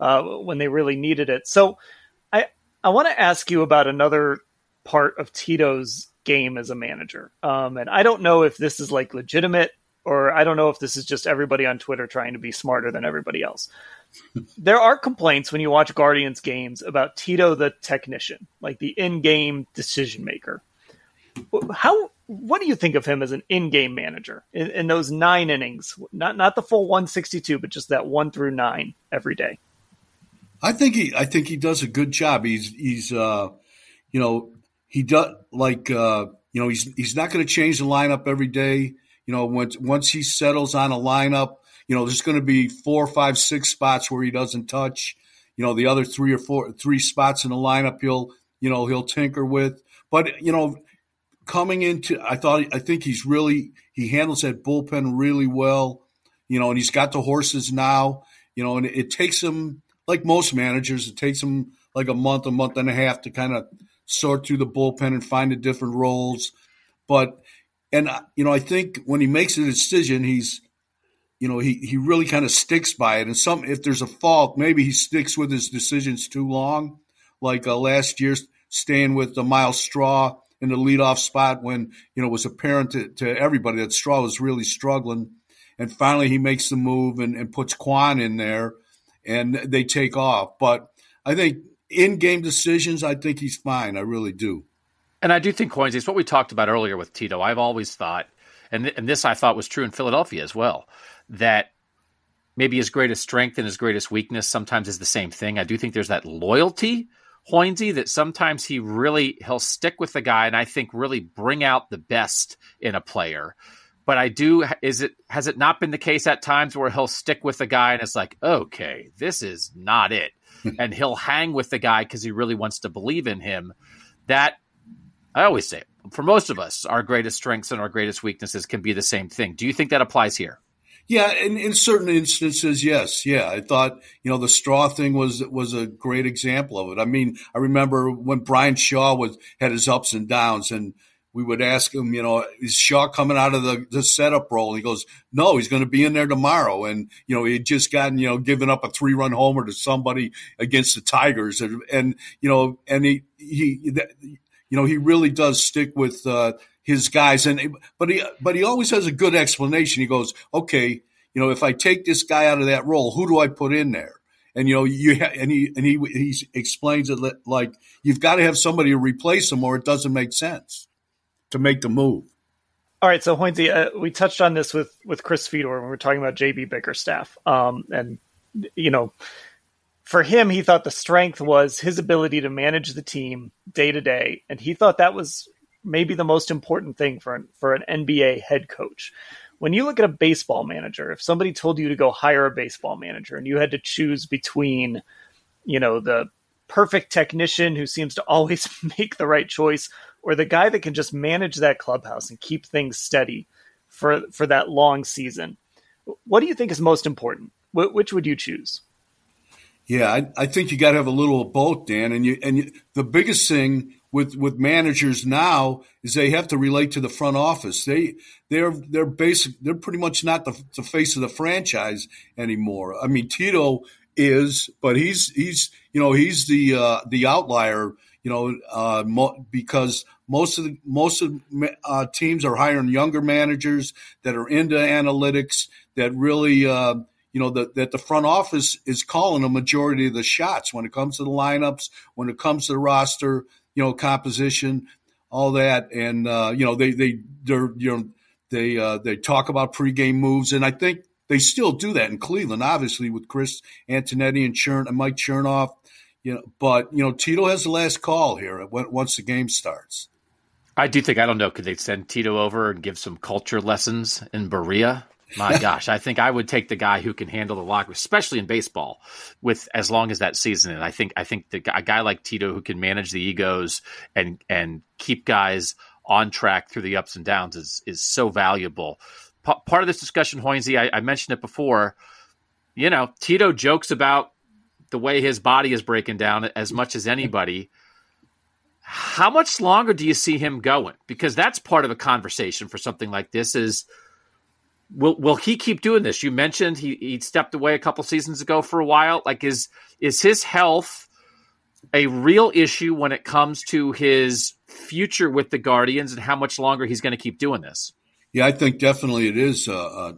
Speaker 1: uh, when they really needed it. So I I want to ask you about another part of Tito's game as a manager, um, and I don't know if this is like legitimate or I don't know if this is just everybody on Twitter trying to be smarter than everybody else. there are complaints when you watch Guardians games about Tito the technician, like the in-game decision maker. How what do you think of him as an in-game manager in, in those nine innings? Not not the full 162, but just that one through nine every day.
Speaker 4: I think he I think he does a good job. He's he's uh you know he does like uh you know he's he's not going to change the lineup every day. You know once once he settles on a lineup, you know, there's going to be four, five, six spots where he doesn't touch. You know, the other three or four, three spots in the lineup, he'll, you know, he'll tinker with. But you know, coming into, I thought, I think he's really, he handles that bullpen really well. You know, and he's got the horses now. You know, and it, it takes him, like most managers, it takes him like a month, a month and a half to kind of sort through the bullpen and find the different roles. But and you know, I think when he makes a decision, he's you know, he, he really kind of sticks by it. And some, if there's a fault, maybe he sticks with his decisions too long. Like uh, last year, staying with the Myles Straw in the leadoff spot when, you know, it was apparent to, to everybody that Straw was really struggling. And finally, he makes the move and, and puts Kwan in there and they take off. But I think in game decisions, I think he's fine. I really do.
Speaker 5: And I do think Hoynes, it's what we talked about earlier with Tito. I've always thought, and, th- and this I thought was true in Philadelphia as well that maybe his greatest strength and his greatest weakness sometimes is the same thing. I do think there's that loyalty, Hoinsey, that sometimes he really he'll stick with the guy and I think really bring out the best in a player. But I do is it has it not been the case at times where he'll stick with the guy and it's like, okay, this is not it. and he'll hang with the guy because he really wants to believe in him. That I always say, for most of us, our greatest strengths and our greatest weaknesses can be the same thing. Do you think that applies here?
Speaker 4: Yeah, in, in certain instances, yes. Yeah, I thought you know the straw thing was was a great example of it. I mean, I remember when Bryan Shaw was had his ups and downs, and we would ask him, you know, is Shaw coming out of the, the setup role? He goes, no, he's going to be in there tomorrow. And, you know, he had just gotten, you know, given up a three run homer to somebody against the Tigers. And, and you know, and he, he, you know, he really does stick with, uh, his guys. And but he but he always has a good explanation. He goes, okay, you know, if I take this guy out of that role, who do I put in there? And you know, you ha- and he and he he explains it like you've got to have somebody to replace him, or it doesn't make sense to make the move.
Speaker 1: All right, so Hoinsey, uh, we touched on this with with Chris Fedor when we were talking about JB Bickerstaff, um, and you know, for him, he thought the strength was his ability to manage the team day to day, and he thought that was maybe the most important thing for an, for an NBA head coach. When you look at a baseball manager, if somebody told you to go hire a baseball manager and you had to choose between, you know, the perfect technician who seems to always make the right choice or the guy that can just manage that clubhouse and keep things steady for for that long season, what do you think is most important? Wh- which would you choose?
Speaker 4: Yeah, I, I think you got to have a little of both, Dan. And you and you, the biggest thing with with managers now is they have to relate to the front office. They they're they're basic. They're pretty much not the, the face of the franchise anymore. I mean, Tito is, but he's he's you know he's the uh, the outlier. You know, uh, mo- because most of the most of uh, teams are hiring younger managers that are into analytics that really. Uh, you know that that the front office is calling a majority of the shots when it comes to the lineups, when it comes to the roster you know, composition, all that, and uh, you know, they they they're you know they uh, they talk about pregame moves, and I think they still do that in Cleveland, obviously with Chris Antonetti and and Mike Chernoff. You know, but you know, Tito has the last call here once the game starts.
Speaker 5: I do think I don't know. Could they send Tito over and give some culture lessons in Berea? My gosh, I think I would take the guy who can handle the locker, especially in baseball, with as long as that season. And I think I think the, a guy like Tito who can manage the egos and and keep guys on track through the ups and downs is is so valuable. P- part of this discussion, Hoinsey, I, I mentioned it before. You know, Tito jokes about the way his body is breaking down as much as anybody. How much longer do you see him going? Because that's part of a conversation for something like this. Is will will he keep doing this? You mentioned he, he stepped away a couple seasons ago for a while. Like is is his health a real issue when it comes to his future with the Guardians and how much longer he's going to keep doing this?
Speaker 4: Yeah, I think definitely it is, uh, uh,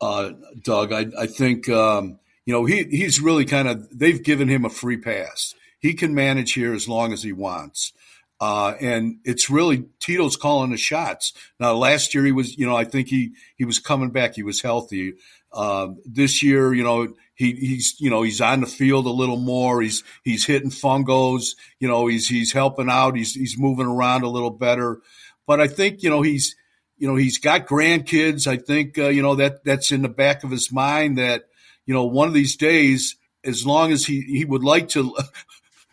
Speaker 4: uh, Doug. I, I think um, you know he he's really kind of they've given him a free pass. He can manage here as long as he wants. Uh, and it's really Tito's calling the shots. Now, last year he was, you know, I think he he was coming back. He was healthy. Uh, this year, you know, he, he's you know he's on the field a little more. He's he's hitting fungos. You know, he's he's helping out. He's he's moving around a little better. But I think you know he's you know he's got grandkids. I think uh, you know that that's in the back of his mind that you know one of these days, as long as he he would like to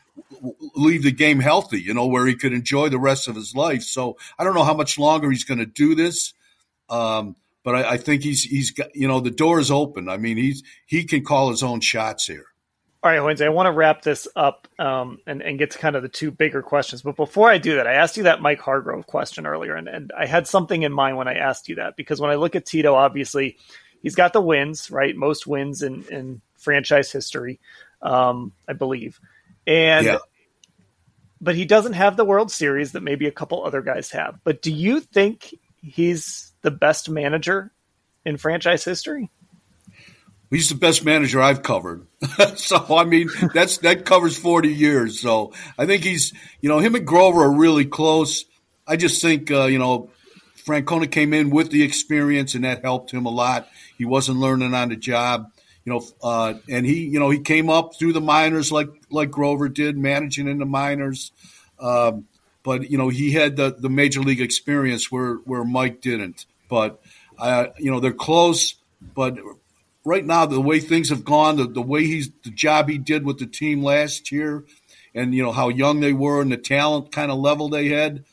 Speaker 4: leave the game healthy, you know, where he could enjoy the rest of his life. So I don't know how much longer he's going to do this. Um, but I, I, think he's he's got you know the door is open. I mean he's he can call his own shots here.
Speaker 1: All right, Wednesday. I want to wrap this up um, and and get to kind of the two bigger questions. But before I do that, I asked you that Mike Hargrove question earlier, and, and I had something in mind when I asked you that because when I look at Tito, obviously he's got the wins, right? Most wins in in franchise history, um, I believe, and. Yeah but he doesn't have the World Series that maybe a couple other guys have. But do you think he's the best manager in franchise history?
Speaker 4: He's the best manager I've covered. so I mean, that's that covers 40 years. So I think he's, you know, him and Grover are really close. I just think, uh, you know, Francona came in with the experience, and that helped him a lot. He wasn't learning on the job you know, uh, and he, you know, he came up through the minors like like Grover did, managing in the minors. Um, but you know, he had the, the major league experience where where Mike didn't. But uh, you know, they're close. But right now, the way things have gone, the, the way he's the job he did with the team last year, and you know how young they were and the talent kind of level they had,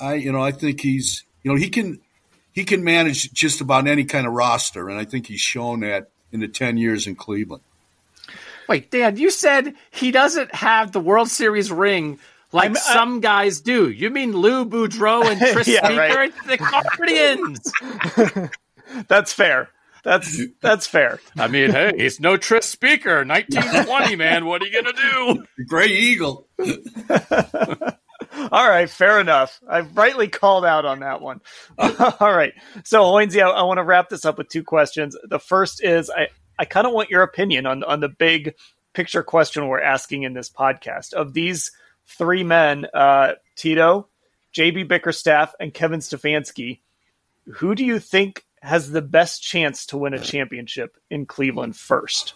Speaker 4: I you know I think he's you know he can he can manage just about any kind of roster, and I think he's shown that in the 10 years in Cleveland.
Speaker 5: Wait, Dan, you said he doesn't have the World Series ring like I'm, uh, some guys do. You mean Lou Boudreau and Tris yeah, Speaker right. the Guardians?
Speaker 1: that's fair. That's that's fair.
Speaker 5: I mean, hey, he's no Tris Speaker, 1920, man. What are you gonna do?
Speaker 4: The Gray Eagle.
Speaker 1: All right, fair enough. I've rightly called out on that one. All right. So, Hoynesy, I, I want to wrap this up with two questions. The first is I, I kind of want your opinion on, on the big picture question we're asking in this podcast. Of these three men, uh, Tito, JB Bickerstaff, and Kevin Stefanski, who do you think has the best chance to win a championship in Cleveland first?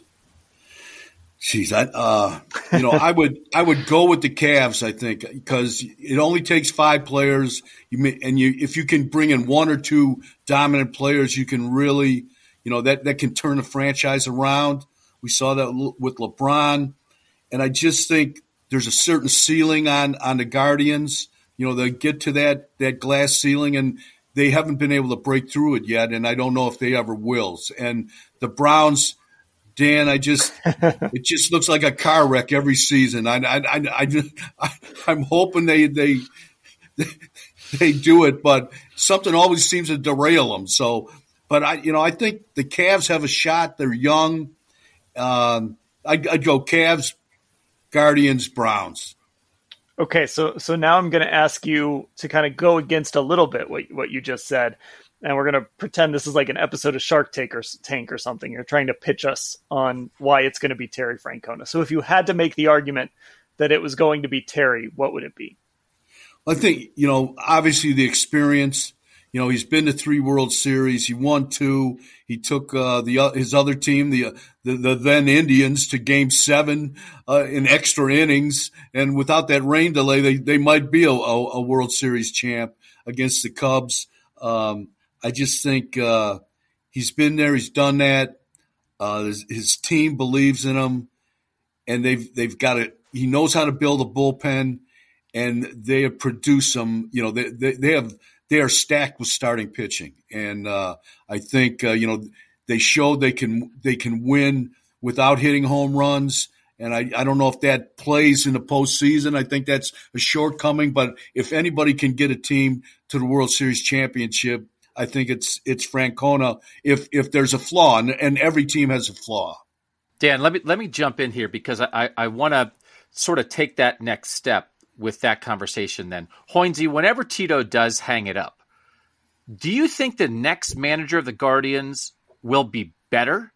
Speaker 4: Jeez, I, uh, you know, I would I would go with the Cavs. I think because it only takes five players. You may, and you if you can bring in one or two dominant players, you can really, you know, that that can turn the franchise around. We saw that with LeBron, and I just think there's a certain ceiling on on the Guardians. You know, they get to that that glass ceiling, and they haven't been able to break through it yet. And I don't know if they ever will. And the Browns Dan, I just it just looks like a car wreck every season. I I I, I I'm hoping they they they do it, but something always seems to derail them. So, but I you know I think the Cavs have a shot. They're young. Um, I'd, I'd go Cavs, Guardians, Browns.
Speaker 1: Okay, so so now I'm going to ask you to kind of go against a little bit what what you just said and we're going to pretend this is like an episode of Shark Tank or, Tank or something. You're trying to pitch us on why it's going to be Terry Francona. So if you had to make the argument that it was going to be Terry, what would it be?
Speaker 4: I think, you know, obviously the experience. You know, he's been to three World Series. He won two. He took uh, the uh, his other team, the, the, the then Indians, to Game Seven uh, in extra innings. And without that rain delay, they they might be a, a World Series champ against the Cubs. Um, I just think uh, he's been there. He's done that. Uh, his, his, team believes in him, and they've they've got it. He knows how to build a bullpen, and they have produced some. You know, they they, they have they are stacked with starting pitching, and uh, I think uh, you know they showed they can they can win without hitting home runs, And I, I don't know if that plays in the postseason. I think that's a shortcoming. But if anybody can get a team to the World Series championship, I think it's it's Francona. If if there's a flaw, and, and every team has a flaw.
Speaker 5: Dan, let me let me jump in here because I, I, want to sort of take that next step with that conversation. Then, Hoinsey, whenever Tito does hang it up, do you think the next manager of the Guardians will be better,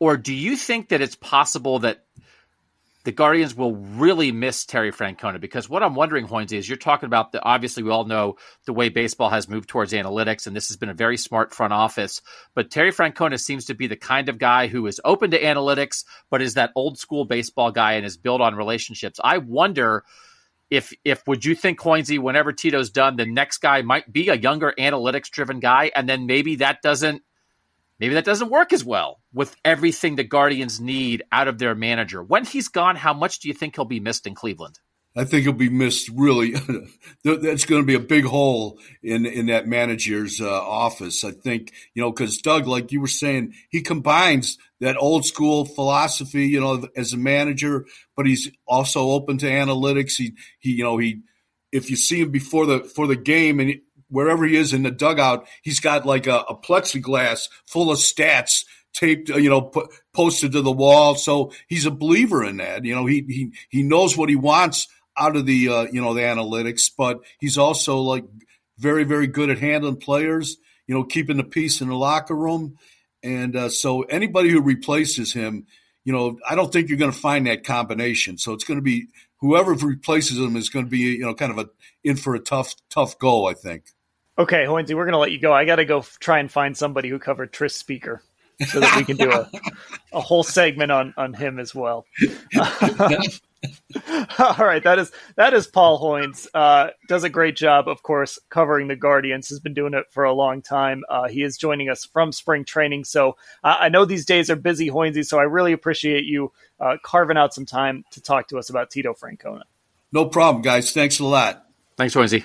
Speaker 5: or do you think that it's possible that the Guardians will really miss Terry Francona because what I'm wondering, Hoinsey, is you're talking about the obviously we all know the way baseball has moved towards analytics, and this has been a very smart front office. But Terry Francona seems to be the kind of guy who is open to analytics, but is that old school baseball guy and is built on relationships. I wonder if if would you think Hoinsey, whenever Tito's done, the next guy might be a younger analytics driven guy, and then maybe that doesn't maybe that doesn't work as well with everything the Guardians need out of their manager. When he's gone, how much do you think he'll be missed in Cleveland?
Speaker 4: I think he'll be missed. Really, that's going to be a big hole in in that manager's uh, office. I think you know because Doug, like you were saying, he combines that old school philosophy, you know, as a manager, but he's also open to analytics. He he you know he if you see him before the for the game and wherever he is in the dugout, he's got like a, a plexiglass full of stats taped, uh, you know, posted to the wall. So he's a believer in that. You know, he he he knows what he wants out of the uh, you know the analytics, but he's also like very very good at handling players. You know, keeping the peace in the locker room, and uh, so anybody who replaces him, you know, I don't think you're going to find that combination. So it's going to be whoever replaces him is going to be you know kind of a in for a tough tough go. I think.
Speaker 1: Okay, Hoinsey, we're going to let you go. I got to go f- try and find somebody who covered Tris Speaker so that we can do a, a whole segment on, on him as well. All right, that is that is Paul Hoynes. Uh, does a great job, of course, covering the Guardians. Has been doing it for a long time. Uh, he is joining us from spring training, so uh, I know these days are busy, Hoynesy. So I really appreciate you uh, carving out some time to talk to us about Tito Francona.
Speaker 4: No problem, guys. Thanks a lot.
Speaker 5: Thanks, Hoynesy.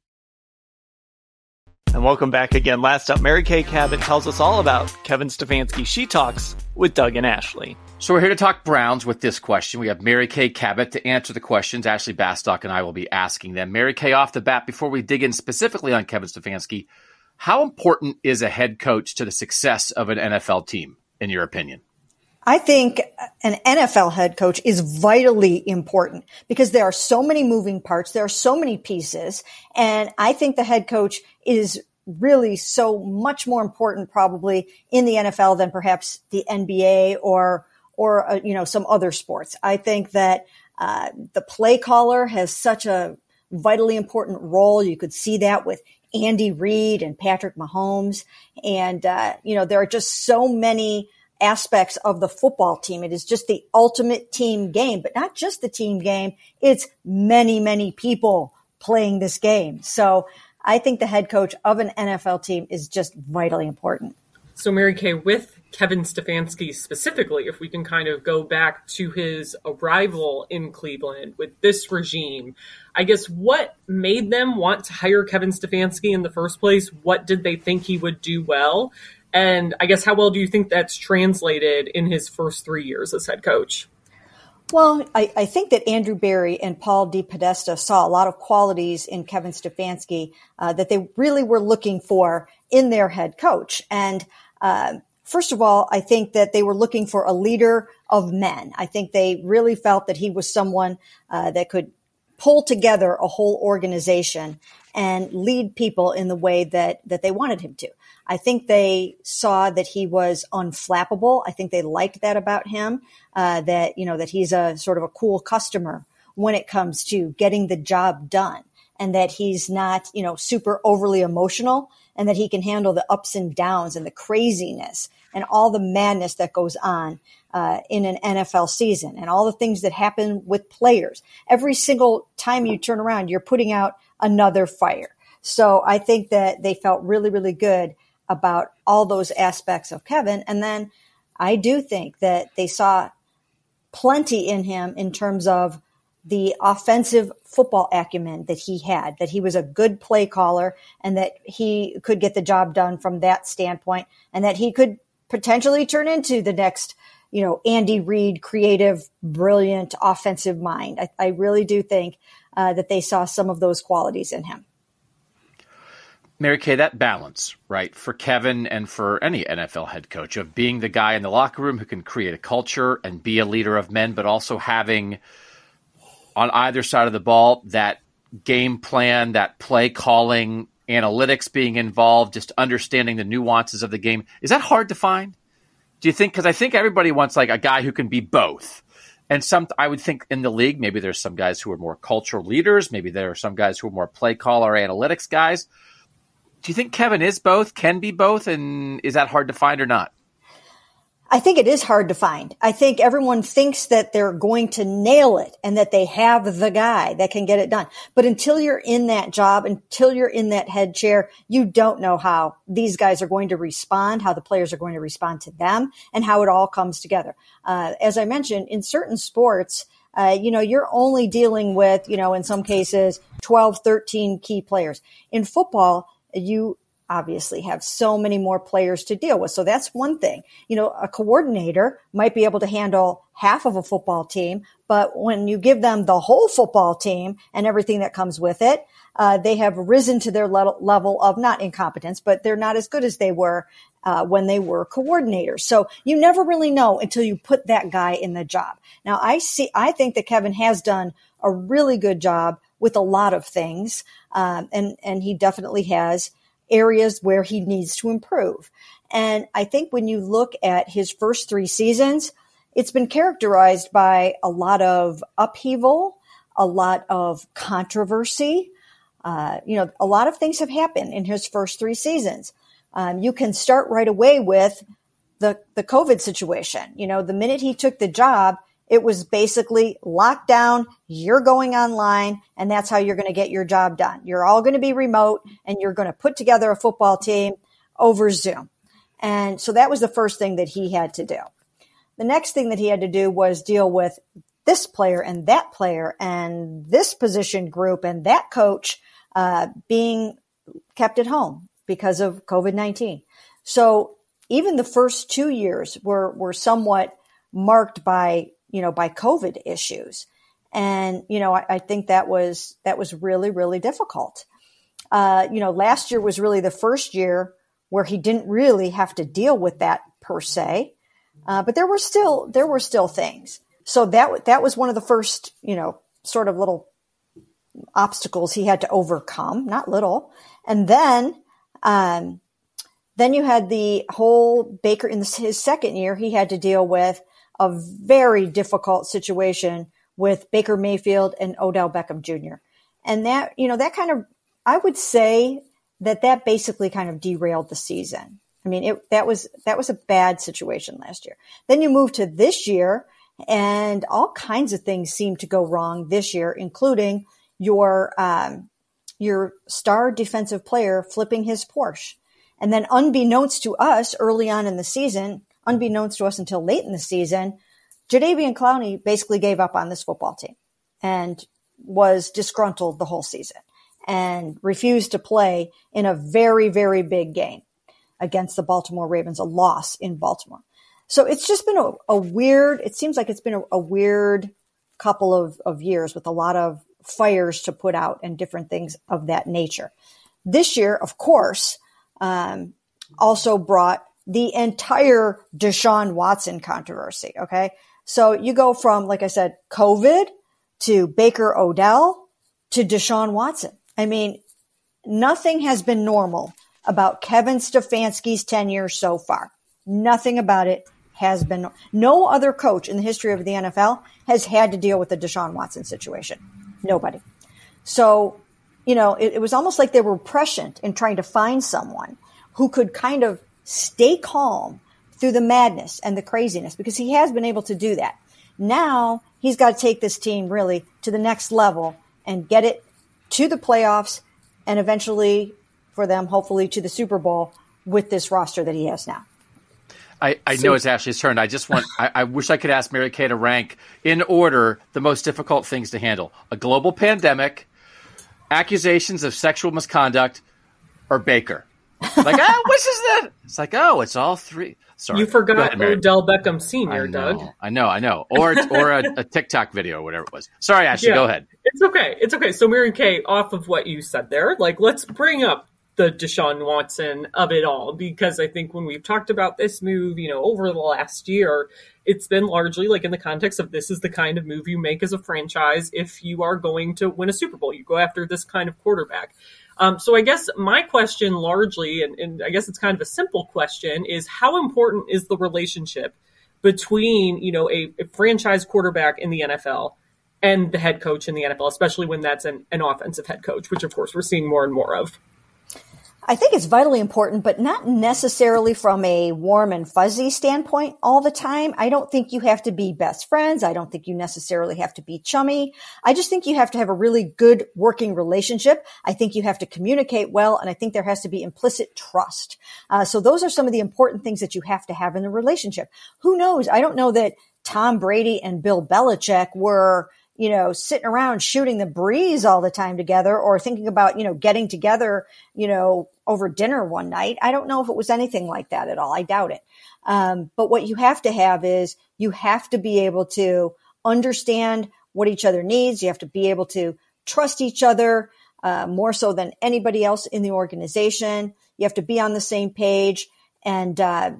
Speaker 1: And welcome back again. Last up, Mary Kay Cabot tells us all about Kevin Stefanski. She talks with Doug and Ashley.
Speaker 5: So we're here to talk Browns with this question. We have Mary Kay Cabot to answer the questions. Ashley Bastock and I will be asking them. Mary Kay, off the bat, before we dig in specifically on Kevin Stefanski, how important is a head coach to the success of an NFL team, in your opinion?
Speaker 6: I think an NFL head coach is vitally important because there are so many moving parts. There are so many pieces. And I think the head coach is really so much more important probably in the NFL than perhaps the NBA or, or, uh, you know, some other sports. I think that, uh, the play caller has such a vitally important role. You could see that with Andy Reid and Patrick Mahomes. And, uh, you know, there are just so many, aspects of the football team. It is just the ultimate team game, but not just the team game. It's many, many people playing this game. So I think the head coach of an NFL team is just vitally important.
Speaker 3: So, Mary Kay, with Kevin Stefanski specifically, if we can kind of go back to his arrival in Cleveland with this regime, I guess what made them want to hire Kevin Stefanski in the first place? What did they think he would do well? And I guess how well do you think that's translated in his first three years as head coach?
Speaker 6: Well, I, I think that Andrew Berry and Paul D. DePodesta saw a lot of qualities in Kevin Stefanski uh, that they really were looking for in their head coach. And uh, first of all, I think that they were looking for a leader of men. I think they really felt that he was someone uh, that could pull together a whole organization and lead people in the way that that they wanted him to. I think they saw that he was unflappable. I think they liked that about him. Uh, that you know that he's a sort of a cool customer when it comes to getting the job done, and that he's not you know super overly emotional, and that he can handle the ups and downs and the craziness and all the madness that goes on uh, in an NFL season and all the things that happen with players. Every single time you turn around, you're putting out another fire. So I think that they felt really, really good about all those aspects of Kevin. And then I do think that they saw plenty in him in terms of the offensive football acumen that he had, that he was a good play caller and that he could get the job done from that standpoint and that he could potentially turn into the next, you know, Andy Reid, creative, brilliant offensive mind. I, I really do think uh, that they saw some of those qualities in him.
Speaker 5: Mary Kay, that balance, right, for Kevin and for any NFL head coach of being the guy in the locker room who can create a culture and be a leader of men, but also having on either side of the ball that game plan, that play calling, analytics being involved, just understanding the nuances of the game. Is that hard to find? Do you think? Because I think everybody wants like a guy who can be both. And some, I would think in the league, maybe there's some guys who are more cultural leaders. Maybe there are some guys who are more play caller, analytics guys. Do you think Kevin is both, can be both, and is that hard to find or not?
Speaker 6: I think it is hard to find. I think everyone thinks that they're going to nail it and that they have the guy that can get it done. But until you're in that job, until you're in that head chair, you don't know how these guys are going to respond, how the players are going to respond to them, and how it all comes together. Uh, as I mentioned, in certain sports, uh, you know, you're only dealing with, you know, in some cases, 12, 13 key players. In football, you obviously have so many more players to deal with. So that's one thing. You know, a coordinator might be able to handle half of a football team, but when you give them the whole football team and everything that comes with it, uh, they have risen to their le- level of not incompetence, but they're not as good as they were uh, when they were coordinators. So you never really know until you put that guy in the job. Now I see, I think that Kevin has done a really good job with a lot of things, um, and and he definitely has areas where he needs to improve. And I think when you look at his first three seasons, it's been characterized by a lot of upheaval, a lot of controversy. Uh, you know, a lot of things have happened in his first three seasons. Um, you can start right away with the the COVID situation. You know, the minute he took the job, it was basically lockdown. You're going online and that's how you're going to get your job done. You're all going to be remote and you're going to put together a football team over Zoom. And so that was the first thing that he had to do. The next thing that he had to do was deal with this player and that player and this position group and that coach uh, being kept at home because of COVID 19. So even the first two years were, were somewhat marked by you know, by COVID issues. And, you know, I, I think that was, that was really, really difficult. Uh, you know, last year was really the first year where he didn't really have to deal with that per se. Uh, but there were still, there were still things. So that, that was one of the first, you know, sort of little obstacles he had to overcome, not little. And then, um, then you had the whole Baker in his second year, he had to deal with a very difficult situation with Baker Mayfield and Odell Beckham Jr. And that, you know, that kind of, I would say that that basically kind of derailed the season. I mean, it, that was, that was a bad situation last year. Then you move to this year and all kinds of things seem to go wrong this year, including your, um, your star defensive player flipping his Porsche. And then unbeknownst to us early on in the season, unbeknownst to us until late in the season, Jadeveon Clowney basically gave up on this football team and was disgruntled the whole season and refused to play in a very, very big game against the Baltimore Ravens, a loss in Baltimore. So it's just been a, a weird, it seems like it's been a, a weird couple of, of years with a lot of fires to put out and different things of that nature. This year, of course, um, also brought the entire Deshaun Watson controversy. Okay. So you go from, like I said, COVID to Baker Odell to Deshaun Watson. I mean, nothing has been normal about Kevin Stefanski's tenure so far. Nothing about it has been. No other coach in the history of the NFL has had to deal with the Deshaun Watson situation. Nobody. So, you know, it, it was almost like they were prescient in trying to find someone who could kind of stay calm through the madness and the craziness because he has been able to do that. Now he's got to take this team really to the next level and get it to the playoffs and eventually for them, hopefully to the Super Bowl with this roster that he has now.
Speaker 5: I, I so, know it's Ashley's turn. I just want, I, I, wish I could ask Mary Kay to rank in order the most difficult things to handle a global pandemic, accusations of sexual misconduct, or Baker. Like, ah, which is that? It's like, oh, it's all three. Sorry.
Speaker 3: You forgot ahead, Odell Beckham Sr.,
Speaker 5: I
Speaker 3: Doug.
Speaker 5: I know, I know. Or or a, a, TikTok video or whatever it was. Sorry, Ashley, yeah, go ahead.
Speaker 3: It's okay. It's okay. So, Mary Kay, off of what you said there, like, let's bring up the Deshaun Watson of it all because I think when we've talked about this move, you know, over the last year, it's been largely like in the context of this is the kind of move you make as a franchise if you are going to win a Super Bowl. You go after this kind of quarterback. Um, so I guess my question largely, and, and I guess it's kind of a simple question, is how important is the relationship between, you know, a, a franchise quarterback in the NFL and the head coach in the NFL, especially when that's an, an offensive head coach, which of course we're seeing more and more of.
Speaker 6: I think it's vitally important, but not necessarily from a warm and fuzzy standpoint all the time. I don't think you have to be best friends. I don't think you necessarily have to be chummy. I just think you have to have a really good working relationship. I think you have to communicate well, and I think there has to be implicit trust. Uh, so those are some of the important things that you have to have in the relationship. Who knows? I don't know that Tom Brady and Bill Belichick were you know, sitting around shooting the breeze all the time together or thinking about, you know, getting together, you know, over dinner one night. I don't know if it was anything like that at all. I doubt it. Um, but what you have to have is you have to be able to understand what each other needs. You have to be able to trust each other uh, more so than anybody else in the organization. You have to be on the same page and, uh,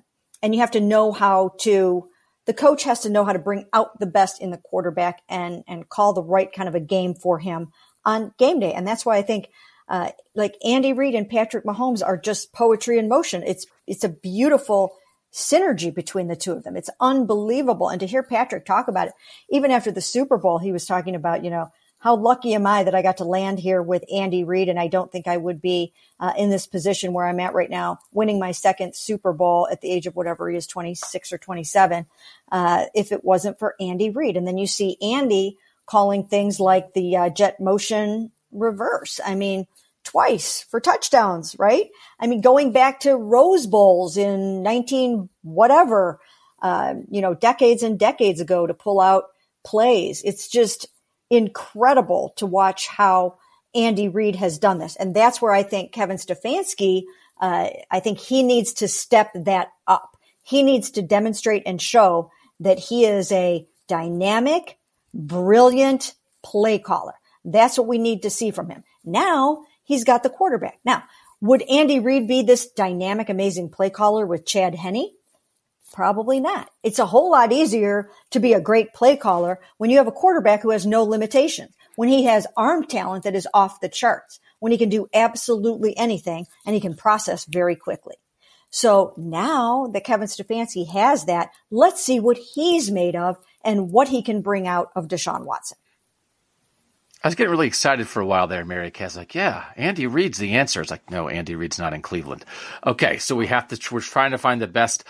Speaker 6: and you have to know how to the coach has to know how to bring out the best in the quarterback and and call the right kind of a game for him on game day. And that's why I think uh, like Andy Reid and Patrick Mahomes are just poetry in motion. It's it's a beautiful synergy between the two of them. It's unbelievable. And to hear Patrick talk about it, even after the Super Bowl, he was talking about, you know, how lucky am I that I got to land here with Andy Reid? And I don't think I would be uh, in this position where I'm at right now, winning my second Super Bowl at the age of whatever he is, 26 or 27, uh, if it wasn't for Andy Reid. And then you see Andy calling things like the uh, jet motion reverse. I mean, twice for touchdowns, right? I mean, going back to Rose Bowls in 19 whatever, uh, you know, decades and decades ago to pull out plays. It's just, incredible to watch how Andy Reid has done this. And that's where I think Kevin Stefanski, uh, I think he needs to step that up. He needs to demonstrate and show that he is a dynamic, brilliant play caller. That's what we need to see from him. Now he's got the quarterback. Now, would Andy Reid be this dynamic, amazing play caller with Chad Henne? Probably not. It's a whole lot easier to be a great play caller when you have a quarterback who has no limitations, when he has arm talent that is off the charts, when he can do absolutely anything and he can process very quickly. So now that Kevin Stefanski has that, let's see what he's made of and what he can bring out of Deshaun Watson.
Speaker 5: I was getting really excited for a while there, Mary Kay's like, yeah, Andy Reid's the answer. It's like, no, Andy Reid's not in Cleveland. Okay, so we have to, we're trying to find the best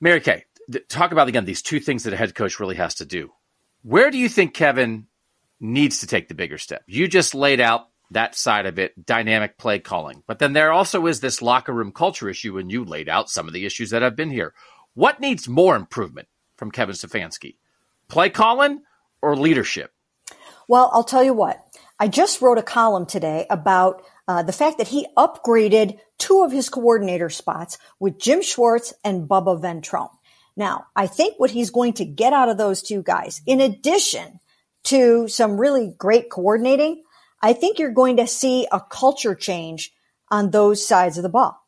Speaker 5: Mary Kay, talk about again these two things that a head coach really has to do. Where do you think Kevin needs to take the bigger step? You just laid out that side of it, dynamic play calling. But then there also is this locker room culture issue, and you laid out some of the issues that have been here. What needs more improvement from Kevin Stefanski? Play calling or leadership?
Speaker 6: Well, I'll tell you what. I just wrote a column today about uh, the fact that he upgraded two of his coordinator spots with Jim Schwartz and Bubba Ventrone. Now, I think what he's going to get out of those two guys, in addition to some really great coordinating, I think you're going to see a culture change on those sides of the ball.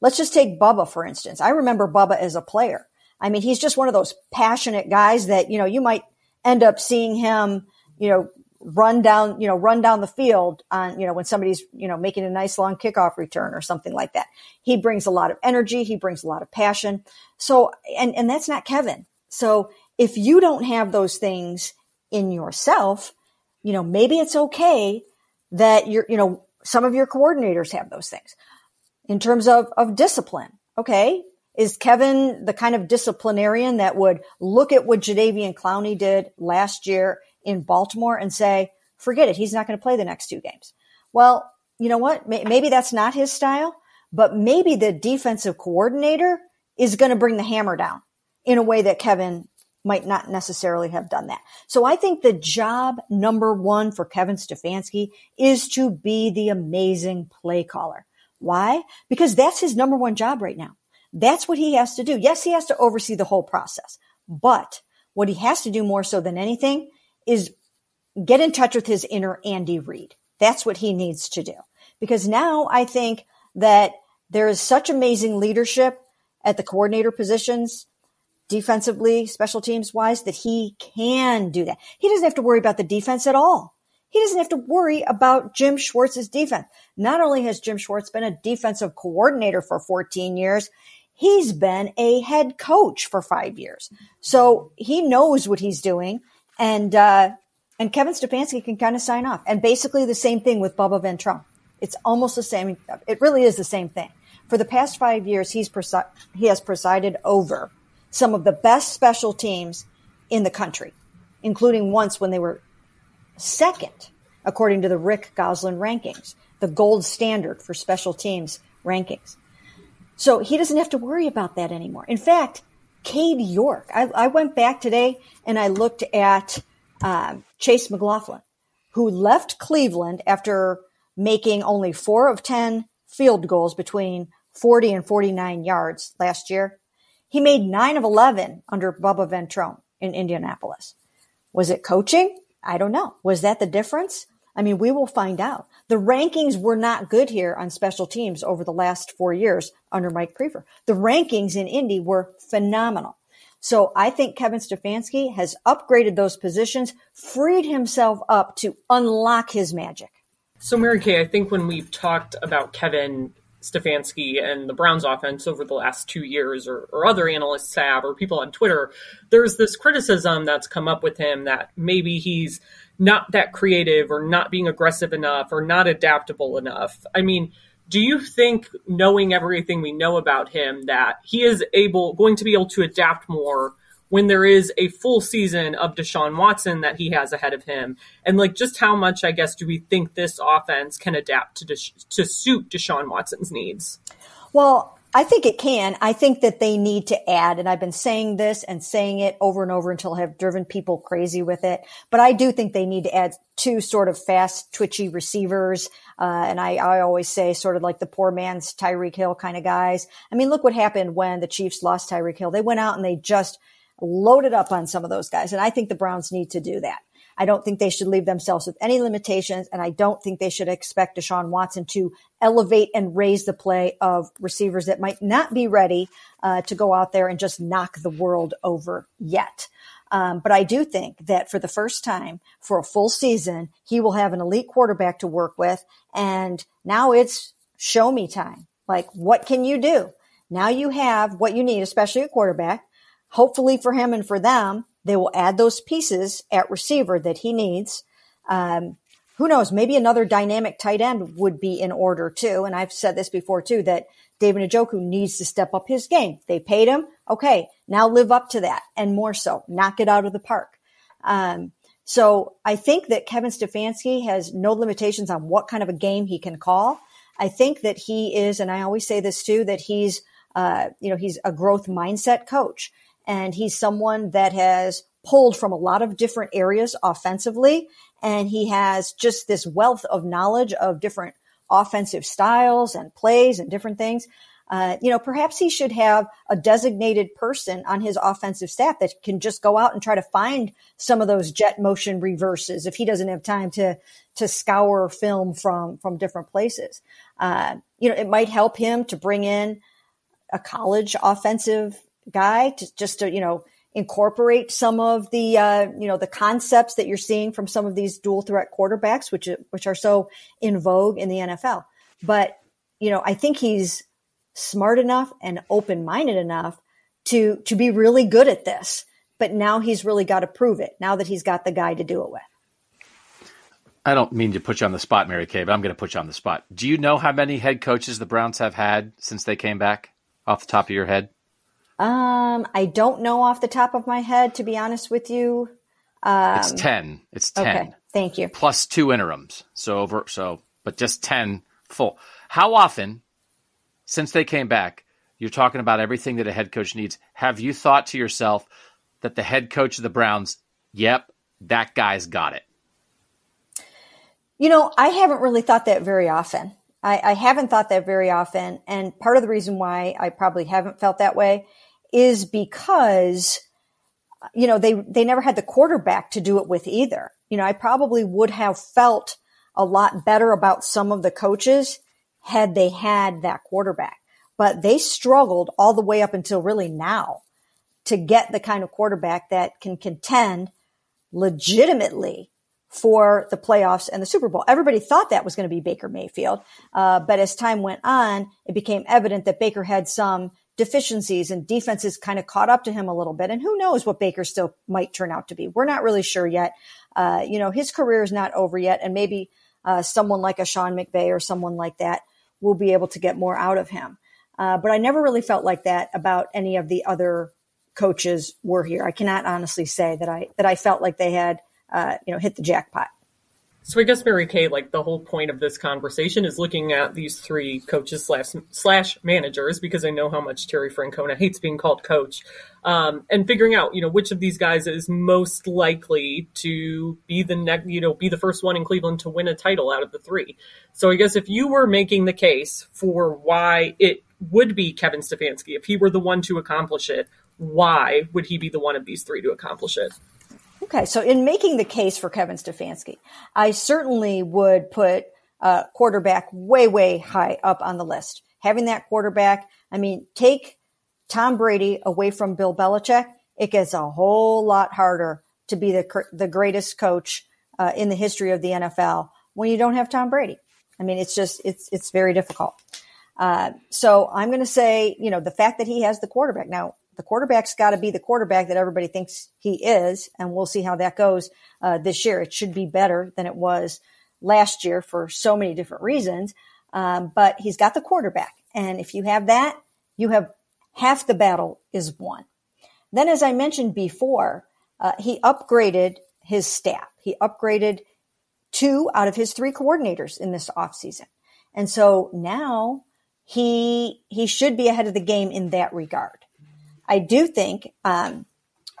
Speaker 6: Let's just take Bubba, for instance. I remember Bubba as a player. I mean, he's just one of those passionate guys that, you know, you might end up seeing him, you know, run down, you know, run down the field on, you know, when somebody's, you know, making a nice long kickoff return or something like that. He brings a lot of energy. He brings a lot of passion. So, and, and that's not Kevin. So if you don't have those things in yourself, you know, maybe it's okay that you're, you know, some of your coordinators have those things in terms of, of discipline. Okay. Is Kevin the kind of disciplinarian that would look at what Jadeveon Clowney did last year in Baltimore and say, forget it, he's not going to play the next two games? Well, you know what? Maybe that's not his style, but maybe the defensive coordinator is going to bring the hammer down in a way that Kevin might not necessarily have done that. So I think the job number one for Kevin Stefanski is to be the amazing play caller. Why? Because that's his number one job right now. That's what he has to do. Yes, he has to oversee the whole process, but what he has to do more so than anything is get in touch with his inner Andy Reid. That's what he needs to do. Because now I think that there is such amazing leadership at the coordinator positions defensively, special teams wise, that he can do that. He doesn't have to worry about the defense at all. He doesn't have to worry about Jim Schwartz's defense. Not only has Jim Schwartz been a defensive coordinator for 14 years, he's been a head coach for five years. So he knows what he's doing. And, uh, and Kevin Stefanski can kind of sign off. And basically the same thing with Bubba Ventrone. It's almost the same. It really is the same thing. For the past five years, he's presi- he has presided over some of the best special teams in the country, including once when they were second, according to the Rick Gosselin rankings, the gold standard for special teams rankings. So he doesn't have to worry about that anymore. In fact, Cade York, I, I went back today and I looked at um, Chase McLaughlin, who left Cleveland after making only four of 10 field goals between 40 and 49 yards last year. He made nine of 11 under Bubba Ventrone in Indianapolis. Was it coaching? I don't know. Was that the difference? I mean, we will find out. The rankings were not good here on special teams over the last four years under Mike Priefer. The rankings in Indy were phenomenal. So I think Kevin Stefanski has upgraded those positions, freed himself up to unlock his magic.
Speaker 3: So, Mary Kay, I think when we've talked about Kevin Stefanski and the Browns offense over the last two years, or, or other analysts have, or people on Twitter, there's this criticism that's come up with him that maybe he's not that creative or not being aggressive enough or not adaptable enough. I mean, do you think knowing everything we know about him that he is able going to be able to adapt more when there is a full season of Deshaun Watson that he has ahead of him? And like, just how much, I guess, do we think this offense can adapt to Desha- to suit Deshaun Watson's needs?
Speaker 6: Well, I think it can. I think that they need to add, and I've been saying this and saying it over and over until I have driven people crazy with it. But I do think they need to add two sort of fast, twitchy receivers. Uh, and I, I always say sort of like the poor man's Tyreek Hill kind of guys. I mean, look what happened when the Chiefs lost Tyreek Hill. They went out and they just loaded up on some of those guys. And I think the Browns need to do that. I don't think they should leave themselves with any limitations. And I don't think they should expect Deshaun Watson to elevate and raise the play of receivers that might not be ready uh, to go out there and just knock the world over yet. Um, but I do think that for the first time for a full season, he will have an elite quarterback to work with. And now it's show me time. Like, what can you do? Now you have what you need, especially a quarterback. Hopefully for him and for them, they will add those pieces at receiver that he needs. Um, who knows? Maybe another dynamic tight end would be in order too. And I've said this before too, that David Njoku needs to step up his game. They paid him. Okay. Now live up to that and more so knock it out of the park. Um, so I think that Kevin Stefanski has no limitations on what kind of a game he can call. I think that he is, and I always say this too, that he's, uh, you know, he's a growth mindset coach and he's someone that has pulled from a lot of different areas offensively. And he has just this wealth of knowledge of different offensive styles and plays and different things. Uh, you know, perhaps he should have a designated person on his offensive staff that can just go out and try to find some of those jet motion reverses if he doesn't have time to to scour film from from different places. Uh, you know, it might help him to bring in a college offensive guy to just to, you know, incorporate some of the, uh, you know, the concepts that you're seeing from some of these dual threat quarterbacks, which, which are so in vogue in the NFL. But, you know, I think he's smart enough and open minded enough to, to be really good at this. But now he's really got to prove it now that he's got the guy to do it with.
Speaker 5: I don't mean to put you on the spot, Mary Kay, but I'm going to put you on the spot. Do you know how many head coaches the Browns have had since they came back off the top of your head?
Speaker 6: Um, I don't know off the top of my head, to be honest with you. Um,
Speaker 5: it's ten. It's ten.
Speaker 6: Okay, thank you.
Speaker 5: Plus two interims. So over. So, but just ten full. How often, since they came back, you're talking about everything that a head coach needs? Have you thought to yourself that the head coach of the Browns, yep, that guy's got it?
Speaker 6: You know, I haven't really thought that very often. I, I, haven't thought that very often. And part of the reason why I probably haven't felt that way is because, you know, they, they never had the quarterback to do it with either. You know, I probably would have felt a lot better about some of the coaches had they had that quarterback, but they struggled all the way up until really now to get the kind of quarterback that can contend legitimately for the playoffs and the Super Bowl. Everybody thought that was going to be Baker Mayfield. Uh, but as time went on, it became evident that Baker had some deficiencies and defenses kind of caught up to him a little bit. And who knows what Baker still might turn out to be. We're not really sure yet. Uh, you know, his career is not over yet. And maybe uh, someone like a Sean McVay or someone like that will be able to get more out of him. Uh, but I never really felt like that about any of the other coaches were here. I cannot honestly say that I that I felt like they had uh, you know, hit the jackpot.
Speaker 3: So I guess Mary Kay, like the whole point of this conversation is looking at these three coaches slash slash managers because I know how much Terry Francona hates being called coach, um, and figuring out you know which of these guys is most likely to be the next you know be the first one in Cleveland to win a title out of the three. So I guess if you were making the case for why it would be Kevin Stefanski, if he were the one to accomplish it, why would he be the one of these three to accomplish it?
Speaker 6: Okay, so in making the case for Kevin Stefanski, I certainly would put uh, quarterback way, way high up on the list. Having that quarterback, I mean, take Tom Brady away from Bill Belichick, it gets a whole lot harder to be the the greatest coach uh, in the history of the NFL when you don't have Tom Brady. I mean, it's just it's it's very difficult. Uh, so I'm going to say, you know, the fact that he has the quarterback now the quarterback's got to be the quarterback that everybody thinks he is, and we'll see how that goes uh, this year. It should be better than it was last year for so many different reasons, um, but he's got the quarterback, and if you have that, you have half the battle is won. Then, as I mentioned before, uh, he upgraded his staff. He upgraded two out of his three coordinators in this offseason. And so now he he should be ahead of the game in that regard. I do think, um,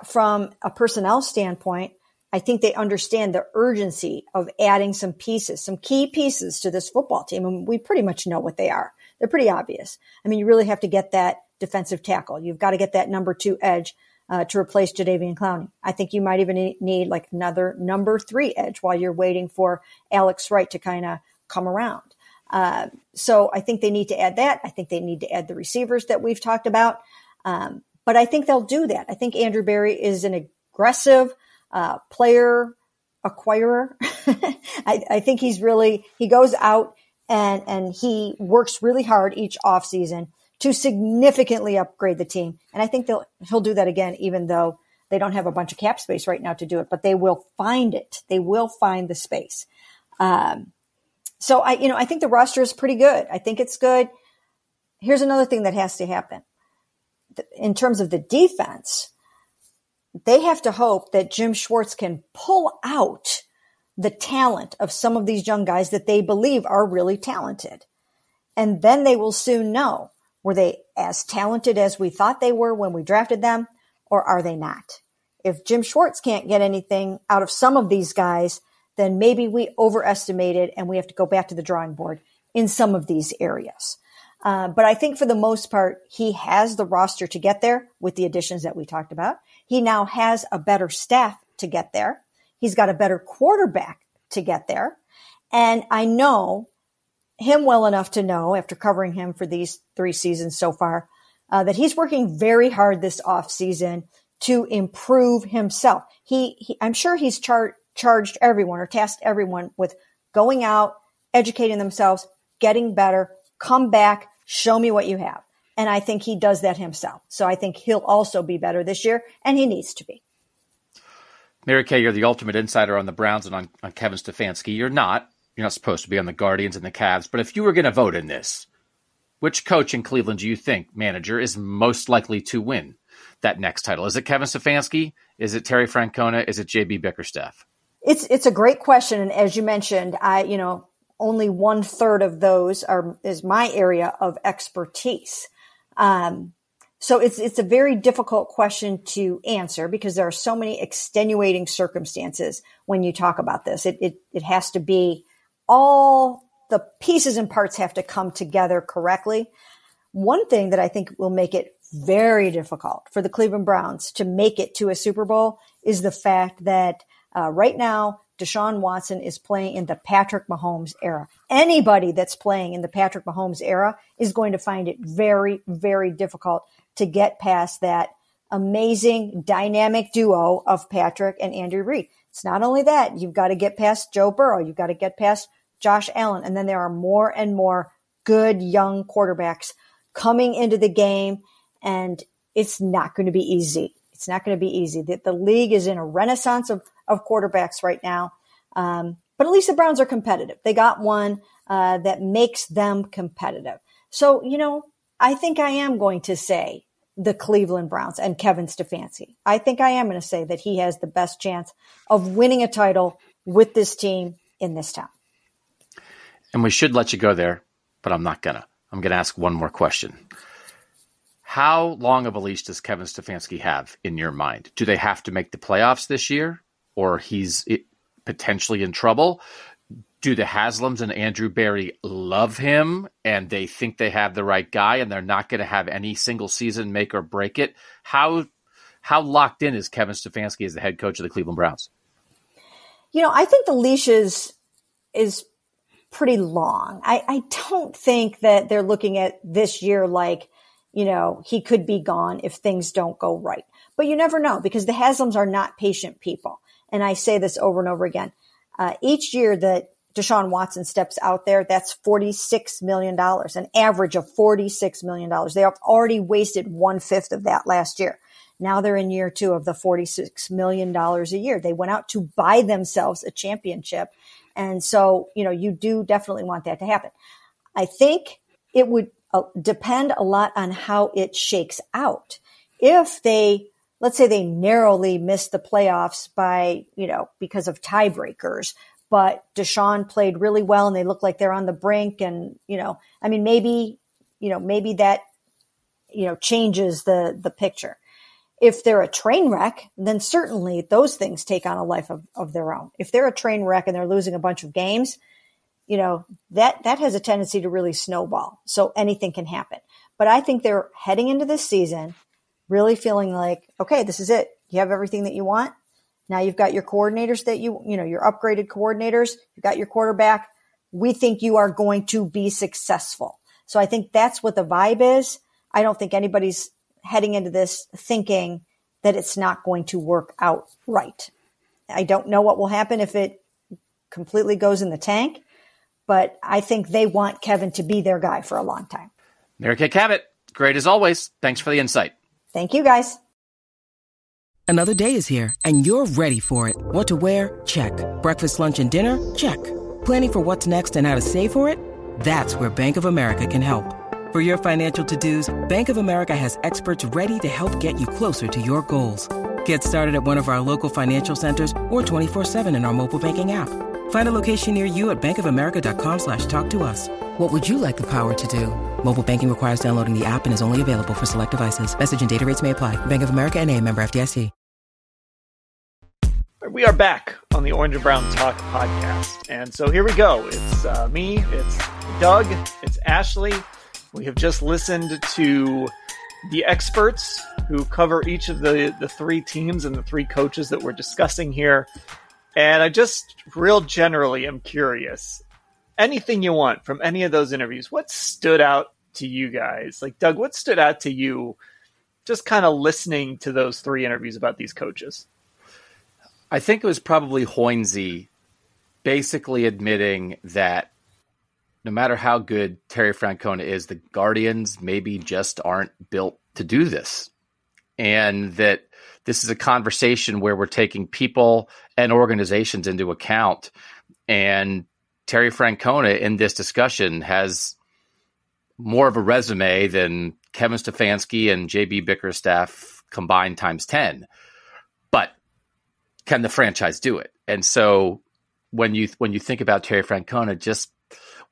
Speaker 6: from a personnel standpoint, I think they understand the urgency of adding some pieces, some key pieces to this football team. And we pretty much know what they are. They're pretty obvious. I mean, you really have to get that defensive tackle. You've got to get that number two edge uh, to replace Jadeveon Clowney. I think you might even need like another number three edge while you're waiting for Alex Wright to kind of come around. Uh, so I think they need to add that. I think they need to add the receivers that we've talked about. Um, but I think they'll do that. I think Andrew Berry is an aggressive uh, player acquirer. I, I, think he's really he goes out and and he works really hard each offseason to significantly upgrade the team. And I think they'll he'll do that again, even though they don't have a bunch of cap space right now to do it. But they will find it. They will find the space. Um, so I, you know, I think the roster is pretty good. I think it's good. Here's another thing that has to happen in terms of the defense, they have to hope that Jim Schwartz can pull out the talent of some of these young guys that they believe are really talented. And then they will soon know were they as talented as we thought they were when we drafted them, or are they not? If Jim Schwartz can't get anything out of some of these guys, then maybe we overestimated and we have to go back to the drawing board in some of these areas. Uh, but I think for the most part, he has the roster to get there with the additions that we talked about. He now has a better staff to get there. He's got a better quarterback to get there. And I know him well enough to know after covering him for these three seasons so far, uh, that he's working very hard this off season to improve himself. He, he I'm sure he's char- charged everyone or tasked everyone with going out, educating themselves, getting better, come back, show me what you have. And I think he does that himself. So I think he'll also be better this year, and he needs to be.
Speaker 5: Mary Kay, you're the ultimate insider on the Browns and on, on Kevin Stefanski. You're not. You're not supposed to be on the Guardians and the Cavs. But if you were going to vote in this, which coach in Cleveland do you think manager is most likely to win that next title? Is it Kevin Stefanski? Is it Terry Francona? Is it JB Bickerstaff?
Speaker 6: It's it's a great question, and as you mentioned, I you know only one third of those are is my area of expertise. Um, so it's it's a very difficult question to answer because there are so many extenuating circumstances when you talk about this. It it, it has to be all the pieces and parts have to come together correctly. One thing that I think will make it very difficult for the Cleveland Browns to make it to a Super Bowl is the fact that uh, right now Deshaun Watson is playing in the Patrick Mahomes era. Anybody that's playing in the Patrick Mahomes era is going to find it very, very difficult to get past that amazing dynamic duo of Patrick and Andrew Reid. It's not only that, you've got to get past Joe Burrow, you've got to get past Josh Allen, and then there are more and more good young quarterbacks coming into the game, and it's not going to be easy. It's not going to be easy. The, the league is in a renaissance of, of quarterbacks right now. Um, but at least the Browns are competitive. They got one uh, that makes them competitive. So, you know, I think I am going to say the Cleveland Browns and Kevin Stefanski. I think I am going to say that he has the best chance of winning a title with this team in this town.
Speaker 5: And we should let you go there, but I'm not gonna. I'm gonna ask one more question. How long of a leash does Kevin Stefanski have in your mind? Do they have to make the playoffs this year, or he's potentially in trouble? Do the Haslams and Andrew Berry love him and they think they have the right guy and they're not going to have any single season make or break it? How how locked in is Kevin Stefanski as the head coach of the Cleveland Browns?
Speaker 6: You know, I think the leash is is pretty long. I, I don't think that they're looking at this year like, you know, he could be gone if things don't go right. But you never know because the Haslams are not patient people. And I say this over and over again. Uh, each year that Deshaun Watson steps out there, that's $46 million, an average of $46 million. They have already wasted one fifth of that last year. Now they're in year two of the $46 million a year. They went out to buy themselves a championship and so, you know, you do definitely want that to happen. I think it would depend a lot on how it shakes out. If they, let's say they narrowly miss the playoffs by, you know, because of tiebreakers, but Deshaun played really well and they look like they're on the brink. And, you know, I mean, maybe, you know, maybe that, you know, changes the, the picture. If they're a train wreck, then certainly those things take on a life of, of their own. If they're a train wreck and they're losing a bunch of games, you know, that, that has a tendency to really snowball. So anything can happen. But I think they're heading into this season really feeling like, okay, this is it. You have everything that you want. Now you've got your coordinators that you, you know, your upgraded coordinators. You've got your quarterback. We think you are going to be successful. So I think that's what the vibe is. I don't think anybody's heading into this thinking that it's not going to work out right. I don't know what will happen if it completely goes in the tank, but I think they want Kevin to be their guy for a long time.
Speaker 5: Mary Kay Cabot, great as always. Thanks for the insight.
Speaker 6: Thank you, guys.
Speaker 7: Another day is here, and you're ready for it. What to wear? Check. Breakfast, lunch, and dinner? Check. Planning for what's next and how to save for it? That's where Bank of America can help. For your financial to-dos, Bank of America has experts ready to help get you closer to your goals. Get started at one of our local financial centers or 24-7 in our mobile banking app. Find a location near you at bankofamerica.com slash talk to us. What would you like the power to do? Mobile banking requires downloading the app and is only available for select devices. Message and data rates may apply. Bank of America and a member FDIC.
Speaker 1: We are back on the Orange and Brown Talk podcast. And so here we go. It's uh, me, it's Doug, it's Ashley, we have just listened to the experts who cover each of the, the three teams and the three coaches that we're discussing here. And I just real generally am curious. Anything you want from any of those interviews, what stood out to you guys? Like Doug, what stood out to you just kind of listening to those three interviews about these coaches?
Speaker 5: I think it was probably Hoynesy basically admitting that no matter how good Terry Francona is, the Guardians maybe just aren't built to do this. And that this is a conversation where we're taking people and organizations into account. And Terry Francona in this discussion has more of a resume than Kevin Stefanski and JB Bickerstaff combined times 10. But can the franchise do it? And so when you when you think about Terry Francona, just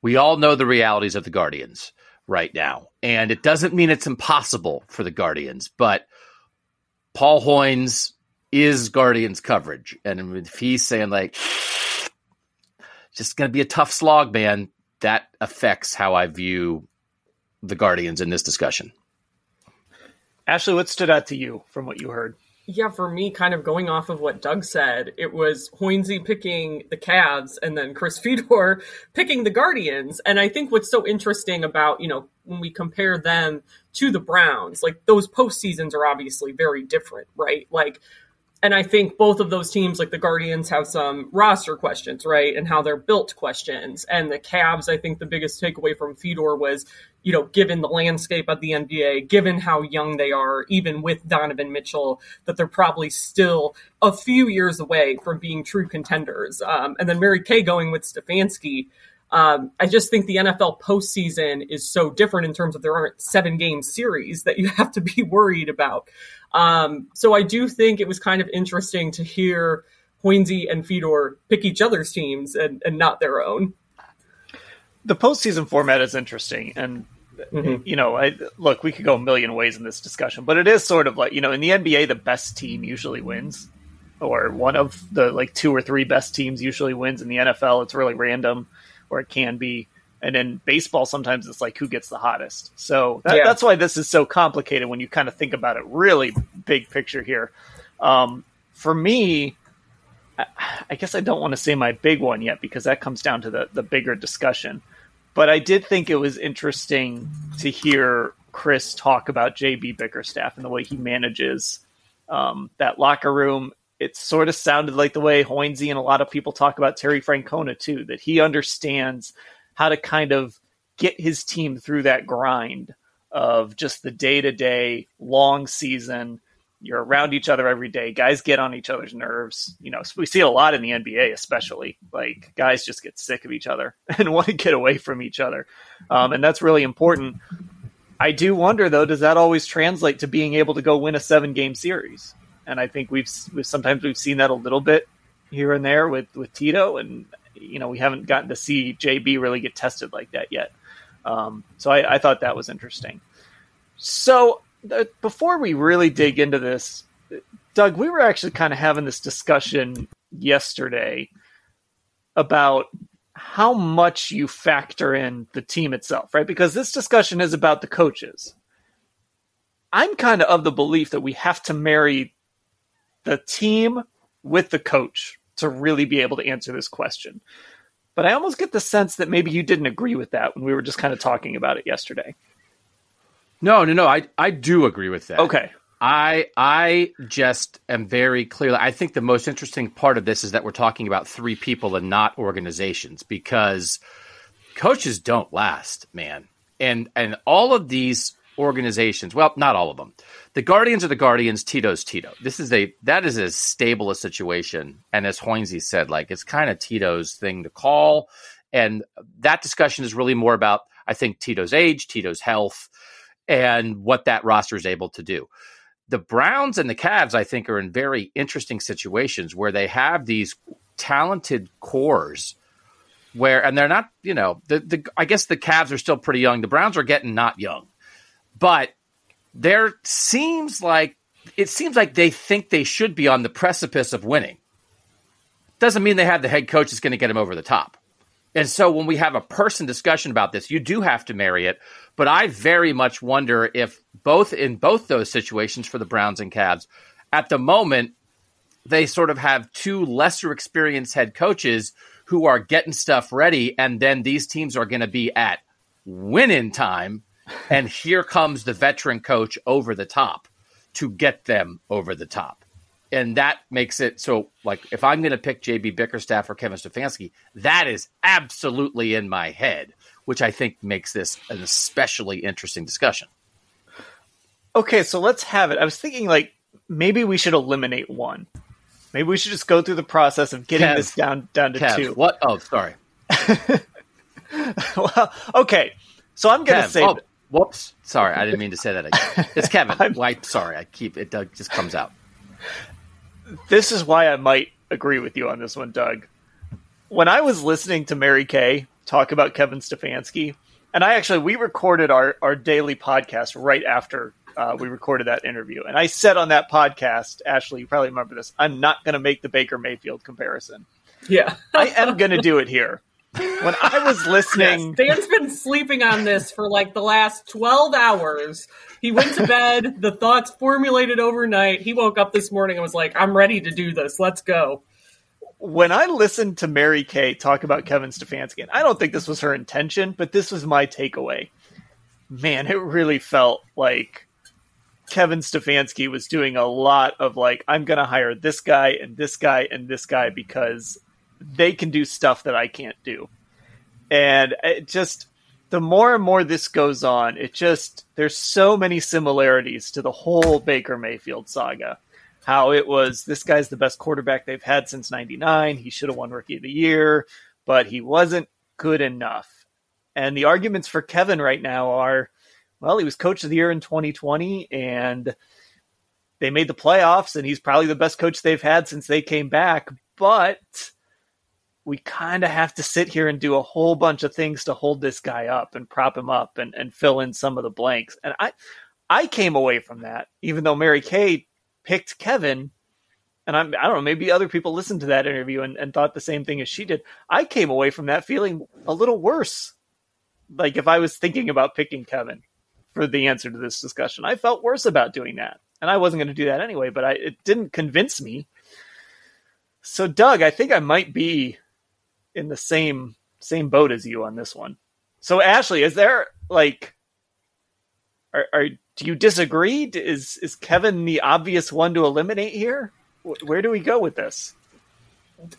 Speaker 5: we all know the realities of the Guardians right now. And it doesn't mean it's impossible for the Guardians, but Paul Hoynes is Guardians coverage. And if he's saying like just gonna be a tough slog, man, that affects how I view the Guardians in this discussion.
Speaker 1: Ashley, what stood out to you from what you heard?
Speaker 3: Yeah, for me, kind of going off of what Doug said, it was Hoynesy picking the Cavs and then Chris Fedor picking the Guardians. And I think what's so interesting about, you know, when we compare them to the Browns, like those postseasons are obviously very different, right? Like and I think both of those teams, like the Guardians, have some roster questions, right? And how they're built questions. And the Cavs, I think the biggest takeaway from Fedor was, you know, given the landscape of the NBA, given how young they are, even with Donovan Mitchell, that they're probably still a few years away from being true contenders. Um, and then Mary Kay going with Stefanski. Um, I just think the NFL postseason is so different in terms of there aren't seven game series that you have to be worried about. Um, so I do think it was kind of interesting to hear Hoynesy and Fedor pick each other's teams and, and not their own.
Speaker 1: The postseason format is interesting, and mm-hmm. you know, I, look, we could go a million ways in this discussion, but it is sort of like you know, in the NBA, the best team usually wins, or one of the like two or three best teams usually wins. In the NFL, it's really random, or it can be. And in baseball, sometimes it's like who gets the hottest. So that, yeah. that's why this is so complicated when you kind of think about it really big picture here. Um, for me, I, I guess I don't want to say my big one yet because that comes down to the, the bigger discussion. But I did think it was interesting to hear Chris talk about JB Bickerstaff and the way he manages um, that locker room. It sort of sounded like the way Hoynesy and a lot of people talk about Terry Francona too, that he understands – how to kind of get his team through that grind of just the day to day long season. You're around each other every day. Guys get on each other's nerves. You know, we see it a lot in the NBA, especially. Like guys just get sick of each other and want to get away from each other, um, and that's really important. I do wonder though, does that always translate to being able to go win a seven game series? And I think we've, we've sometimes we've seen that a little bit here and there with with Tito, and you know we haven't gotten to see JB really get tested like that yet. Um, so I, I, thought that was interesting. So the, before we really dig into this, Doug, we were actually kind of having this discussion yesterday about how much you factor in the team itself, right? Because this discussion is about the coaches. I'm kind of of the belief that we have to marry the team with the coach to really be able to answer this question. But I almost get the sense that maybe you didn't agree with that when we were just kind of talking about it yesterday.
Speaker 5: No, no, no. I I do agree with that.
Speaker 1: Okay.
Speaker 5: I I just am very clear. I think the most interesting part of this is that we're talking about three people and not organizations because coaches don't last, man. And and all of these organizations, well, not all of them, the Guardians are the Guardians. Tito's Tito. This is a that is as stable a situation, and as Hoynesy said, like it's kind of Tito's thing to call, and that discussion is really more about I think Tito's age, Tito's health, and what that roster is able to do. The Browns and the Cavs, I think, are in very interesting situations where they have these talented cores where and they're not you know the, the i guess the Cavs are still pretty young the browns are getting not young but there seems like it seems like they think they should be on the precipice of winning. Doesn't mean they have the head coach that's going to get them over the top. And so when we have a person discussion about this, you do have to marry it. But I very much wonder if both in both those situations for the Browns and Cavs, at the moment, they sort of have two lesser experienced head coaches who are getting stuff ready, and then these teams are going to be at winning time and here comes the veteran coach over the top to get them over the top. And that makes it so, like, if I'm going to pick JB Bickerstaff or Kevin Stefanski, that is absolutely in my head, which I think makes this an especially interesting discussion.
Speaker 1: Okay, so let's have it. I was thinking, like, maybe we should eliminate one. Maybe we should just go through the process of getting Kev, this down down to
Speaker 5: Kev,
Speaker 1: two.
Speaker 5: What? Oh, sorry.
Speaker 1: well, okay. So I'm going to say,
Speaker 5: oh, whoops. Sorry, I didn't mean to say that again. It's Kevin. I'm Why, sorry, I keep it. Doug just comes out.
Speaker 1: this is why I might agree with you on this one, Doug. When I was listening to Mary Kay talk about Kevin Stefanski, and I actually we recorded our our daily podcast right after uh, we recorded that interview, and I said on that podcast, Ashley, you probably remember this. I'm not going to make the Baker Mayfield comparison.
Speaker 3: Yeah.
Speaker 1: I am going to do it here. When I was listening,
Speaker 3: Yes, Dan's been sleeping on this for like the last 12 hours. He went to bed, the thoughts formulated overnight. He woke up this morning and was like, I'm ready to do this. Let's go.
Speaker 1: when I listened to Mary Kay talk about Kevin Stefanski, and I don't think this was her intention, but this was my takeaway. Man, it really felt like Kevin Stefanski was doing a lot of like, I'm going to hire this guy and this guy and this guy because they can do stuff that I can't do. And it just, the more and more this goes on, it just, there's so many similarities to the whole Baker Mayfield saga. How it was this guy's the best quarterback they've had since 99 he should have won rookie of the year but he wasn't good enough. And the arguments for kevin right now are well he was coach of the year in 2020 and they made the playoffs and he's probably the best coach they've had since they came back but we kind of have to sit here and do a whole bunch of things to hold this guy up and prop him up and, and fill in some of the blanks and i i came away from that even though mary kay picked Kevin, and I'm, I don't know, maybe other people listened to that interview and, and thought the same thing as she did. I came away from that feeling a little worse. Like if I was thinking about picking Kevin for the answer to this discussion, I felt worse about doing that. And I wasn't going to do that anyway, but I, it didn't convince me. So Doug, I think I might be in the same same boat as you on this one. So Ashley, is there like are, are do you disagree? Is is Kevin the obvious one to eliminate here? Where do we go with this?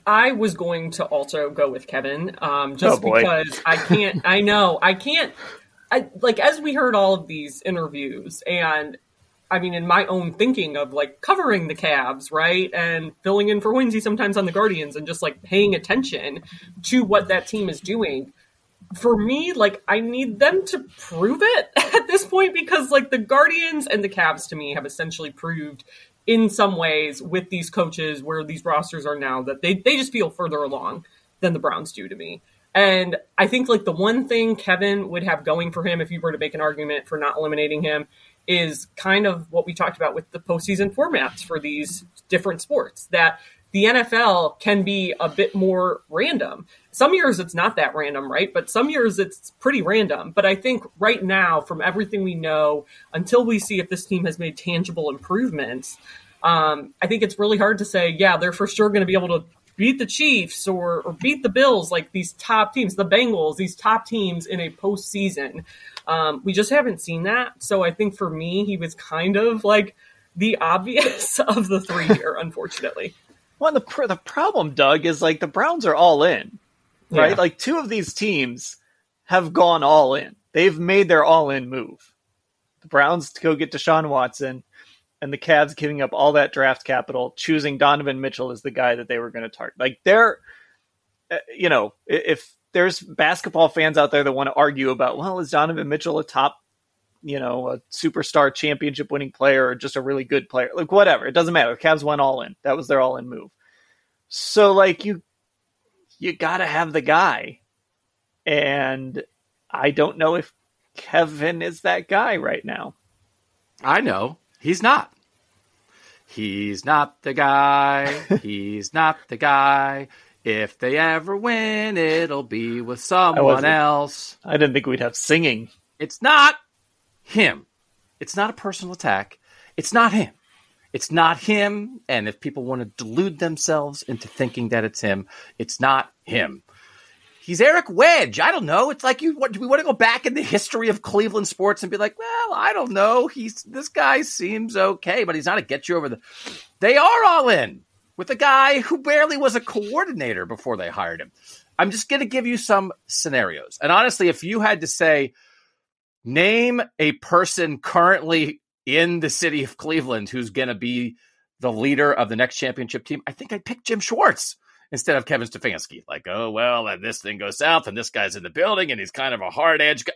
Speaker 3: I was going to also go with Kevin, um, just
Speaker 1: Oh,
Speaker 3: because I can't. I know I can't. I like as we heard all of these interviews, and I mean, in my own thinking of like covering the Cavs, right, and filling in for Hoynesy sometimes on the Guardians, and just like paying attention to what that team is doing. For me, like I need them to prove it at this point because like the Guardians and the Cavs to me have essentially proved in some ways with these coaches where these rosters are now that they, they just feel further along than the Browns do to me. And I think like the one thing Kevin would have going for him if you were to make an argument for not eliminating him is kind of what we talked about with the postseason formats for these different sports. That the NFL can be a bit more random. Some years it's not that random, right? But some years it's pretty random. But I think right now, from everything we know, until we see if this team has made tangible improvements, um, I think it's really hard to say, yeah, they're for sure going to be able to beat the Chiefs or, or beat the Bills, like these top teams, the Bengals, these top teams in a postseason. Um, we just haven't seen that. So I think for me, he was kind of like the obvious of the three here, unfortunately.
Speaker 1: Well, the pr- the problem, Doug, is like the Browns are all in, right?
Speaker 3: Yeah.
Speaker 1: Like two of these teams have gone all in. They've made their all in move. The Browns to go get Deshaun Watson, and the Cavs giving up all that draft capital, choosing Donovan Mitchell as the guy that they were going to target. Like they're, uh, you know, if there's basketball fans out there that want to argue about, well, is Donovan Mitchell a top you know, a superstar championship winning player or just a really good player. Like whatever. It doesn't matter. The Cavs went all in. That was their all in move. So like you you gotta have the guy. And I don't know if Kevin is that guy right now.
Speaker 5: I know he's not. He's not the guy. He's not the guy. If they ever win, it'll be with someone
Speaker 1: wasn't-
Speaker 5: else.
Speaker 1: I didn't think we'd have singing.
Speaker 5: It's not him. It's not a personal attack. It's not him. It's not him. And if people want to delude themselves into thinking that it's him, it's not him. He's Eric Wedge. I don't know. It's like you. What, do we want to go back in the history of Cleveland sports and be like, well, I don't know. He's this guy seems okay, but he's not a get you over the. They are all in with a guy who barely was a coordinator before they hired him. I'm just going to give you some scenarios. And honestly, if you had to say, name a person currently in the city of Cleveland who's going to be the leader of the next championship team, I think I'd pick Jim Schwartz instead of Kevin Stefanski. Like, oh, well, and this thing goes south and this guy's in the building and he's kind of a hard edge guy.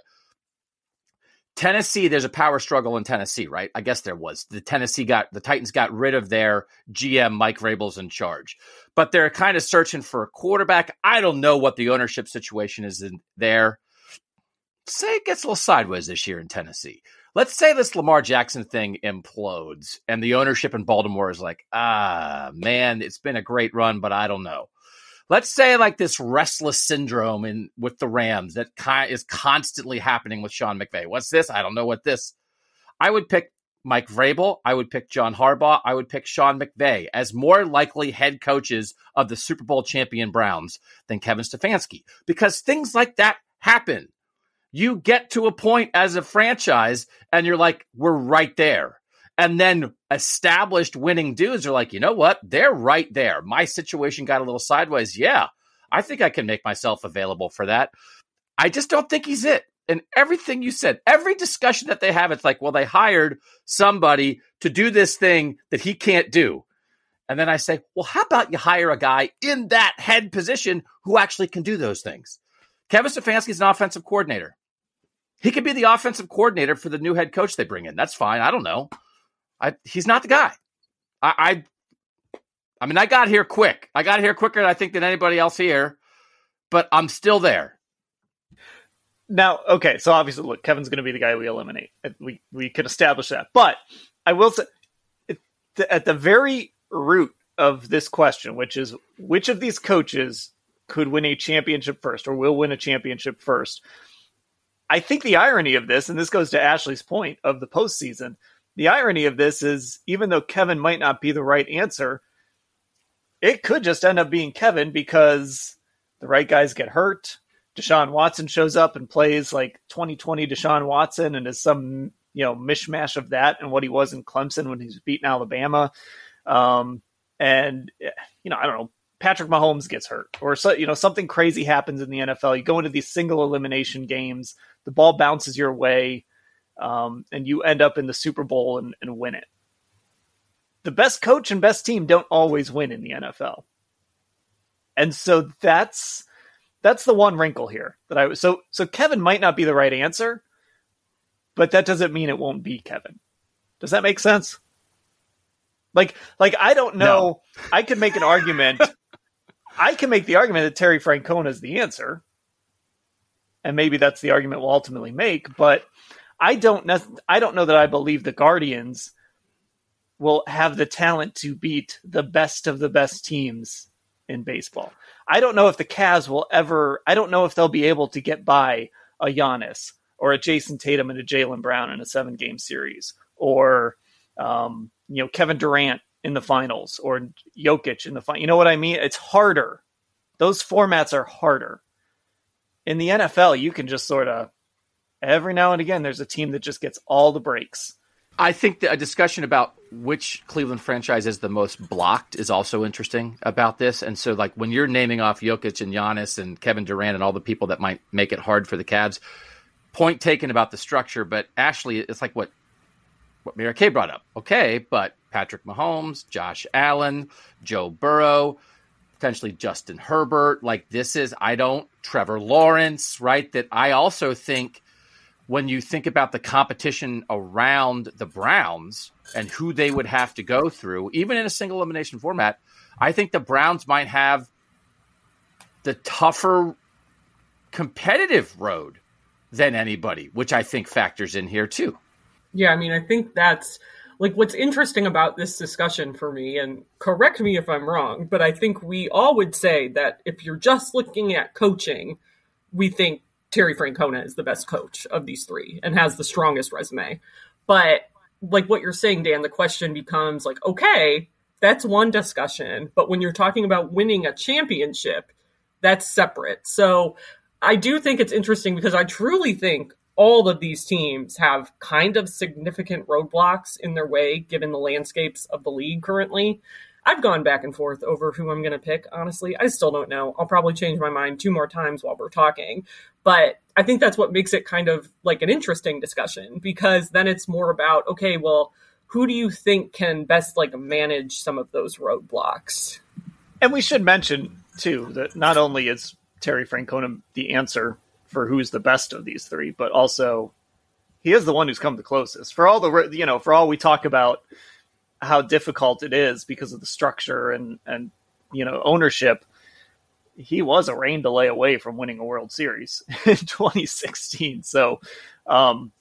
Speaker 5: Tennessee, there's a power struggle in Tennessee, right? I guess there was. The Tennessee got the Titans got rid of their GM Mike Vrabel's in charge, but they're kind of searching for a quarterback. I don't know what the ownership situation is in there. Say it gets a little sideways this year in Tennessee. Let's say this Lamar Jackson thing implodes and the ownership in Baltimore is like, ah, man, it's been a great run, but I don't know let's say like this restless syndrome in with the Rams that ki- is constantly happening with Sean McVay. What's this? I don't know what this. I would pick Mike Vrabel. I would pick John Harbaugh. I would pick Sean McVay as more likely head coaches of the Super Bowl champion Browns than Kevin Stefanski because things like that happen. You get to a point as a franchise and you're like, we're right there. And then established winning dudes are like, you know what? They're right there. My situation got a little sideways. Yeah, I think I can make myself available for that. I just don't think he's it. And everything you said, every discussion that they have, it's like, well, they hired somebody to do this thing that he can't do. And then I say, well, how about you hire a guy in that head position who actually can do those things? Kevin Stefanski is an offensive coordinator. He could be the offensive coordinator for the new head coach they bring in. That's fine. I don't know. I, he's not the guy. I, I, I mean, I got here quick. I got here quicker, I think, than anybody else here, but I'm still there.
Speaker 1: Now, okay, so obviously, look, Kevin's going to be the guy we eliminate. We we could establish that, but I will say, at the very root of this question, which is which of these coaches could win a championship first, or will win a championship first? I think the irony of this, and this goes to Ashley's point of the postseason, the irony of this is even though Kevin might not be the right answer, it could just end up being Kevin because the right guys get hurt. Deshaun Watson shows up and plays like 2020 Deshaun Watson and is some you know mishmash of that and what he was in Clemson when he was beating Alabama. Um, and you know, I don't know, Patrick Mahomes gets hurt or so, you know something crazy happens in the NFL. You go into these single elimination games, the ball bounces your way um, and you end up in the Super Bowl and, and win it. The best coach and best team don't always win in the NFL, and so that's that's the one wrinkle here that I was so so Kevin might not be the right answer, but that doesn't mean it won't be Kevin. Does that make sense? Like like I don't know. No. I could make an argument. I can make the argument that Terry Francona is the answer, and maybe that's the argument we'll ultimately make. But I don't ne- I don't know that I believe the Guardians will have the talent to beat the best of the best teams in baseball. I don't know if the Cavs will ever. I don't know if they'll be able to get by a Giannis or a Jayson Tatum and a Jaylen Brown in a seven game series, or um, you know Kevin Durant in the finals, or Jokic in the final. You know what I mean? It's harder. Those formats are harder. In the NFL, you can just sort of every now and again there's a team that just gets all the breaks.
Speaker 5: I think a discussion about which Cleveland franchise is the most blocked is also interesting about this. And so, like when you're naming off Jokic and Giannis and Kevin Durant and all the people that might make it hard for the Cavs, point taken about the structure. But Ashley, it's like what what Mary Kay brought up. Okay, but Patrick Mahomes, Josh Allen, Joe Burrow, potentially Justin Herbert. Like this is I don't Trevor Lawrence, right? That I also think when you think about the competition around the Browns and who they would have to go through, even in a single elimination format, I think the Browns might have the tougher competitive road than anybody, which I think factors in here too.
Speaker 3: Yeah, I mean, I think that's like what's interesting about this discussion for me, and correct me if I'm wrong, but I think we all would say that if you're just looking at coaching, we think Terry Francona is the best coach of these three and has the strongest resume. But like what you're saying, Dan, the question becomes like, okay, that's one discussion. But when you're talking about winning a championship, that's separate. So I do think it's interesting because I truly think all of these teams have kind of significant roadblocks in their way given the landscapes of the league currently. I've gone back and forth over who I'm going to pick. Honestly, I still don't know. I'll probably change my mind two more times while we're talking. But I think that's what makes it kind of like an interesting discussion because then it's more about, okay, well, who do you think can best like manage some of those roadblocks?
Speaker 1: And we should mention too that not only is Terry Francona the answer for who's the best of these three, but also he is the one who's come the closest. For all the you know, for all we talk about how difficult it is because of the structure and and you know ownership, he was a rain delay away from winning a World Series in 2016. So, um,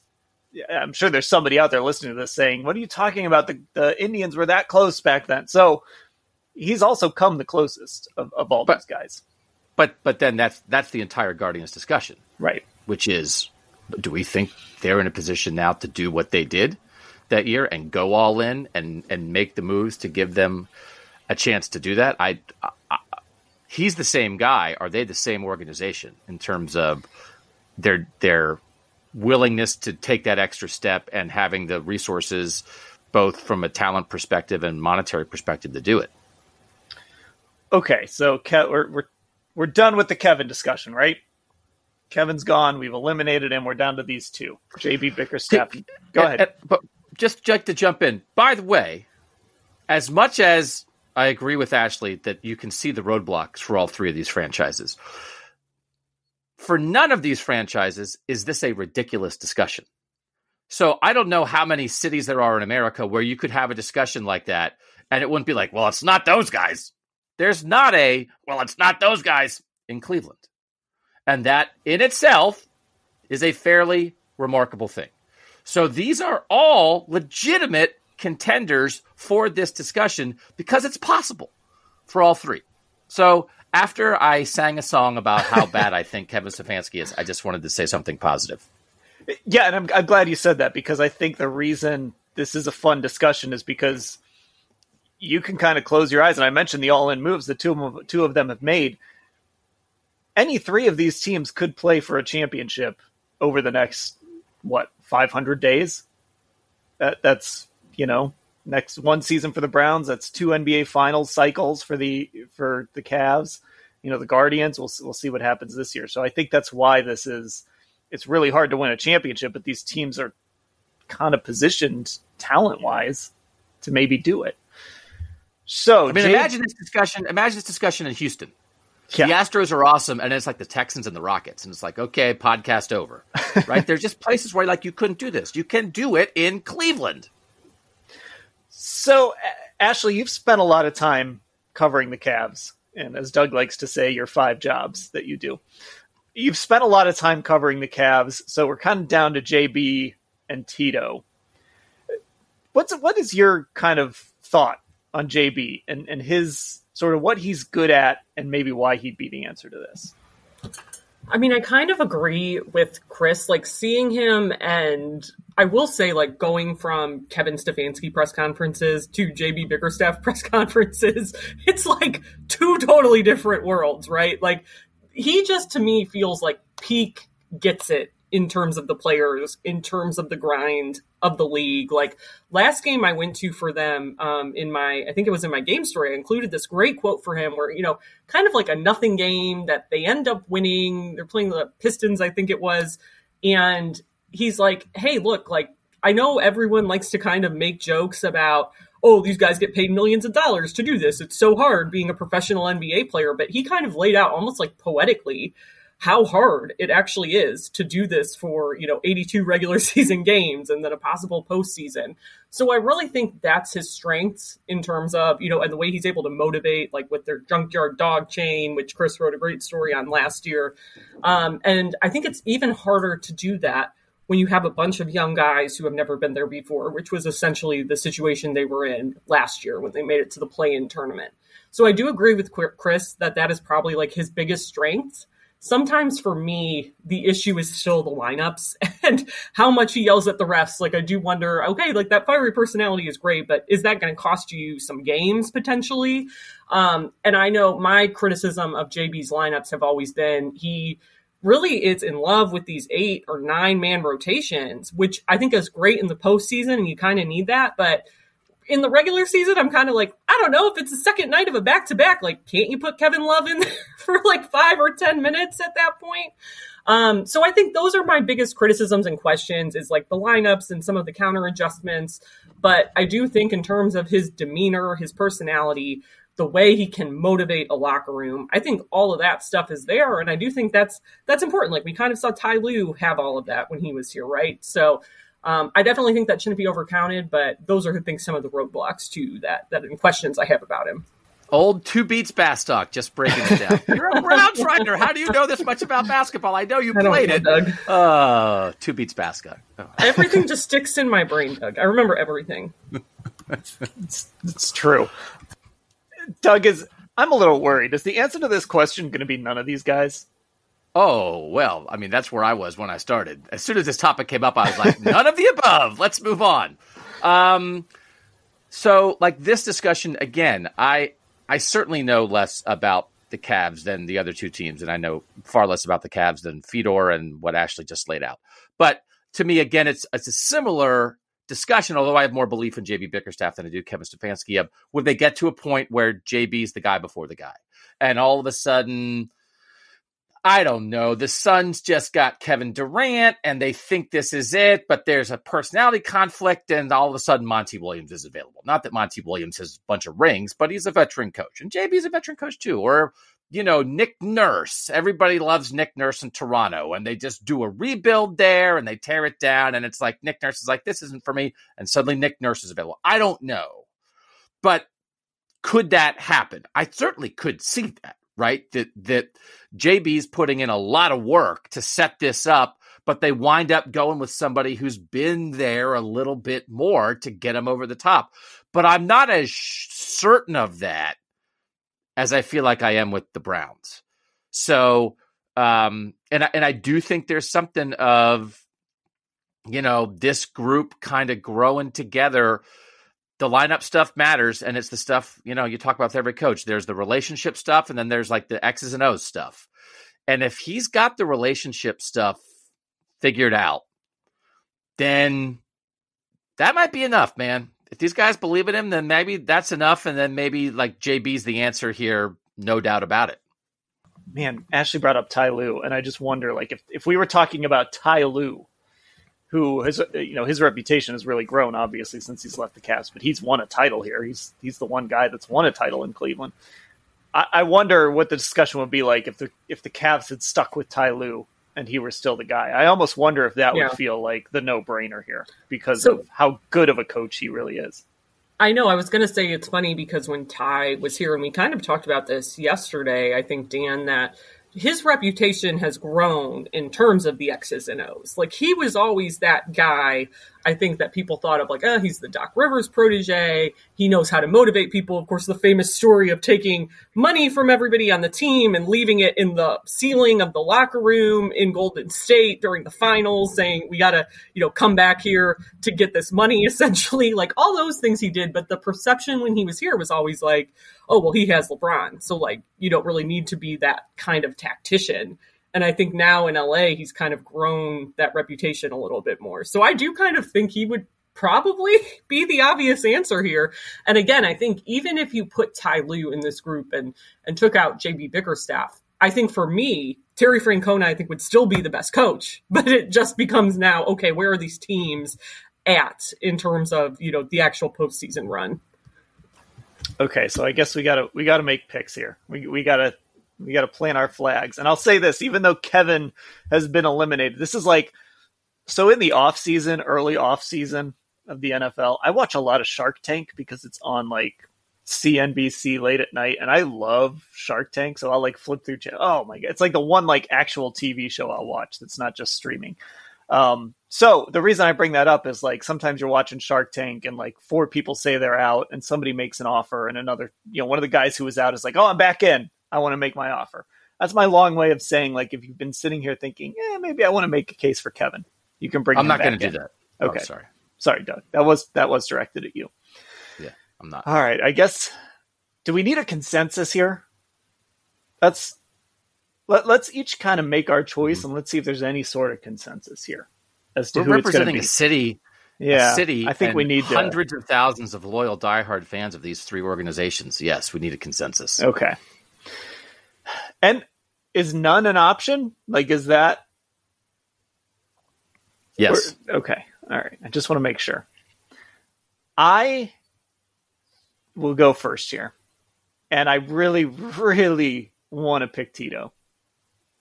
Speaker 1: I'm sure there's somebody out there listening to this saying, "What are you talking about? The the Indians were that close back then." So, he's also come the closest of, of all but, these guys.
Speaker 5: But but then that's that's the entire Guardians discussion,
Speaker 1: right?
Speaker 5: Which is, do we think they're in a position now to do what they did that year and go all in and and make the moves to give them a chance to do that? I, I he's the same guy. Are they the same organization in terms of their their willingness to take that extra step and having the resources, both from a talent perspective and monetary perspective, to do it?
Speaker 1: Okay, so Ke- we're we're we're done with the Kevin discussion, right? Kevin's gone. We've eliminated him. We're down to these two. JB Bickerstaff. Go uh, ahead.
Speaker 5: Uh, but just like to jump in. By the way, as much as I agree with Ashley that you can see the roadblocks for all three of these franchises. For none of these franchises is this a ridiculous discussion. So I don't know how many cities there are in America where you could have a discussion like that and it wouldn't be like, well, it's not those guys. There's not a, well, it's not those guys in Cleveland. And that in itself is a fairly remarkable thing. So these are all legitimate contenders for this discussion because it's possible for all three. So after I sang a song about how bad I think Kevin Stefanski is, I just wanted to say something positive.
Speaker 1: Yeah, and I'm, I'm glad you said that because I think the reason this is a fun discussion is because you can kind of close your eyes. And I mentioned the all-in moves that two of two of them have made. Any three of these teams could play for a championship over the next what 500 days. That that's you know, next one season for the Browns. That's two NBA Finals cycles for the for the Cavs. You know, the Guardians. We'll we'll see what happens this year. So I think that's why this is. It's really hard to win a championship, but these teams are kind of positioned talent wise to maybe do it. So
Speaker 5: I mean, Jay- imagine this discussion. Imagine this discussion in Houston. Yeah. The Astros are awesome, and it's like the Texans and the Rockets, and it's like, okay, podcast over, right? There's just places where like you couldn't do this. You can do it in Cleveland.
Speaker 1: So, Ashley, you've spent a lot of time covering the Cavs, and as Doug likes to say, your five jobs that you do. You've spent a lot of time covering the Cavs, so we're kind of down to JB and Tito. What's what is your kind of thought on JB and, and his sort of what he's good at and maybe why he'd be the answer to this?
Speaker 3: I mean, I kind of agree with Chris. Like seeing him, and I will say, like going from Kevin Stefanski press conferences to JB Bickerstaff press conferences, it's like two totally different worlds, right? Like he just to me feels like peak gets it in terms of the players, in terms of the grind of the league. Like last game I went to for them um, in my, I think it was in my game story, I included this great quote for him where, you know, kind of like a nothing game that they end up winning. They're playing the Pistons, I think it was. And he's like, hey, look, like, I know everyone likes to kind of make jokes about, oh, these guys get paid millions of dollars to do this. It's so hard being a professional NBA player. But he kind of laid out almost like poetically how hard it actually is to do this for, you know, 82 regular season games and then a possible postseason. So I really think that's his strength in terms of, you know, and the way he's able to motivate, like with their junkyard dog chain, which Chris wrote a great story on last year. Um, and I think it's even harder to do that when you have a bunch of young guys who have never been there before, which was essentially the situation they were in last year when they made it to the play in tournament. So I do agree with Chris that that is probably like his biggest strength sometimes for me, the issue is still the lineups and how much he yells at the refs. Like, I do wonder, okay, like that fiery personality is great, but is that going to cost you some games potentially? Um, and I know my criticism of JB's lineups have always been he really is in love with these eight or nine man rotations, which I think is great in the postseason, and you kind of need that. But in the regular season, I'm kind of like, I don't know if it's the second night of a back to back. Like, can't you put Kevin Love in for like five or 10 minutes at that point? Um, so I think those are my biggest criticisms and questions is like the lineups and some of the counter adjustments. But I do think in terms of his demeanor, his personality, the way he can motivate a locker room. I think all of that stuff is there, and I do think that's that's important. Like we kind of saw Ty Lue have all of that when he was here, right? So um, I definitely think that shouldn't be overcounted, but those are I think some of the roadblocks to that that and questions I have about him.
Speaker 5: Old two beats Bastock, just breaking it down. You're a Browns writer. How do you know this much about basketball? I know you
Speaker 3: I
Speaker 5: played
Speaker 3: know,
Speaker 5: it.
Speaker 3: Doug.
Speaker 5: Uh, two beats Bastock. Oh.
Speaker 3: Everything just sticks in my brain, Doug. I remember everything.
Speaker 1: It's, it's true. Doug is. I'm a little worried. Is the answer to this question going to be none of these guys?
Speaker 5: Oh, well, I mean, that's where I was when I started. As soon as this topic came up, I was like, none of the above. Let's move on. Um, so, like this discussion, again, I I certainly know less about the Cavs than the other two teams, and I know far less about the Cavs than Fedor and what Ashley just laid out. But to me, again, it's it's a similar discussion, although I have more belief in JB Bickerstaff than I do Kevin Stefanski. Of would they get to a point where JB's the guy before the guy, and all of a sudden I don't know. The Suns just got Kevin Durant and they think this is it, but there's a personality conflict, and all of a sudden Monty Williams is available. Not that Monty Williams has a bunch of rings, but he's a veteran coach, and JB's a veteran coach too. Or, you know, Nick Nurse. Everybody loves Nick Nurse in Toronto, and they just do a rebuild there and they tear it down, and it's like Nick Nurse is like, this isn't for me, and suddenly Nick Nurse is available. I don't know. But could that happen? I certainly could see that right? That that JB's putting in a lot of work to set this up, but they wind up going with somebody who's been there a little bit more to get him over the top. But I'm not as certain of that as I feel like I am with the Browns. So, um, and and I do think there's something of, you know, this group kind of growing together the lineup stuff matters and it's the stuff you know you talk about with every coach. There's the relationship stuff and then there's like the x's and o's stuff. And if he's got the relationship stuff figured out then that might be enough man. If these guys believe in him then maybe that's enough and then maybe like jb's the answer here no doubt about it.
Speaker 1: Man, Ashley brought up Ty Lue, and I just wonder, like, if, if we were talking about Ty Lue, who has uh, you know his reputation has really grown obviously since he's left the Cavs, but he's won a title here. He's he's the one guy that's won a title in Cleveland. I, I wonder what the discussion would be like if the if the Cavs had stuck with Ty Lue and he were still the guy. I almost wonder if that
Speaker 3: Yeah.
Speaker 1: would feel like the no brainer here because
Speaker 3: So-
Speaker 1: of how good of a coach he really is.
Speaker 3: I know. I was going to say it's funny because when Ty was here, and we kind of talked about this yesterday, I think, Dan, that his reputation has grown in terms of the X's and O's. Like, he was always that guy, I think, that people thought of, like, oh, he's the Doc Rivers protege. He knows how to motivate people. Of course, the famous story of taking money from everybody on the team and leaving it in the ceiling of the locker room in Golden State during the finals, saying, we got to, you know, come back here to get this money, essentially. Like, all those things he did. But the perception when he was here was always like, oh, well, he has LeBron. So, like, you don't really need to be that kind of tactician. And I think now in LA, he's kind of grown that reputation a little bit more. So I do kind of think he would probably be the obvious answer here. And again, I think even if you put Ty Lue in this group and and took out JB Bickerstaff, I think for me, Terry Francona, I think would still be the best coach. But it just becomes now, okay, where are these teams at in terms of, you know, the actual postseason run?
Speaker 1: Okay, so I guess we gotta we gotta make picks here. We we gotta we gotta plant our flags. And I'll say this, even though Kevin has been eliminated, this is like so in the off season, early off season of the NFL, I watch a lot of Shark Tank because it's on like CNBC late at night, and I love Shark Tank. So I'll like flip through. Cha- oh my god, it's like the one like actual TV show I'll watch that's not just streaming. Um, so the reason I bring that up is like sometimes you're watching Shark Tank and like four people say they're out and somebody makes an offer and another, you know, one of the guys who was out is like, oh, I'm back in. I want to make my offer. That's my long way of saying like if you've been sitting here thinking, eh, maybe I want to make a case for Kevin, you can bring.
Speaker 5: i'm not going to do that
Speaker 1: Okay,
Speaker 5: oh, sorry
Speaker 1: sorry, Doug. That was that was directed at you.
Speaker 5: yeah i'm not
Speaker 1: All right, I guess. Do we need a consensus here? Let's let, let's each kind of make our choice and let's see if there's any sort of consensus here as to
Speaker 5: we're
Speaker 1: who it's going to
Speaker 5: representing
Speaker 1: be.
Speaker 5: a city
Speaker 1: yeah,
Speaker 5: a city
Speaker 1: I think we need to.
Speaker 5: hundreds of thousands of loyal diehard fans of these three organizations yes we need a consensus
Speaker 1: Okay. And is none an option? Like, is that
Speaker 5: yes
Speaker 1: or- okay? All right. I just want to make sure. I will go first here. And I really, really want to pick Tito,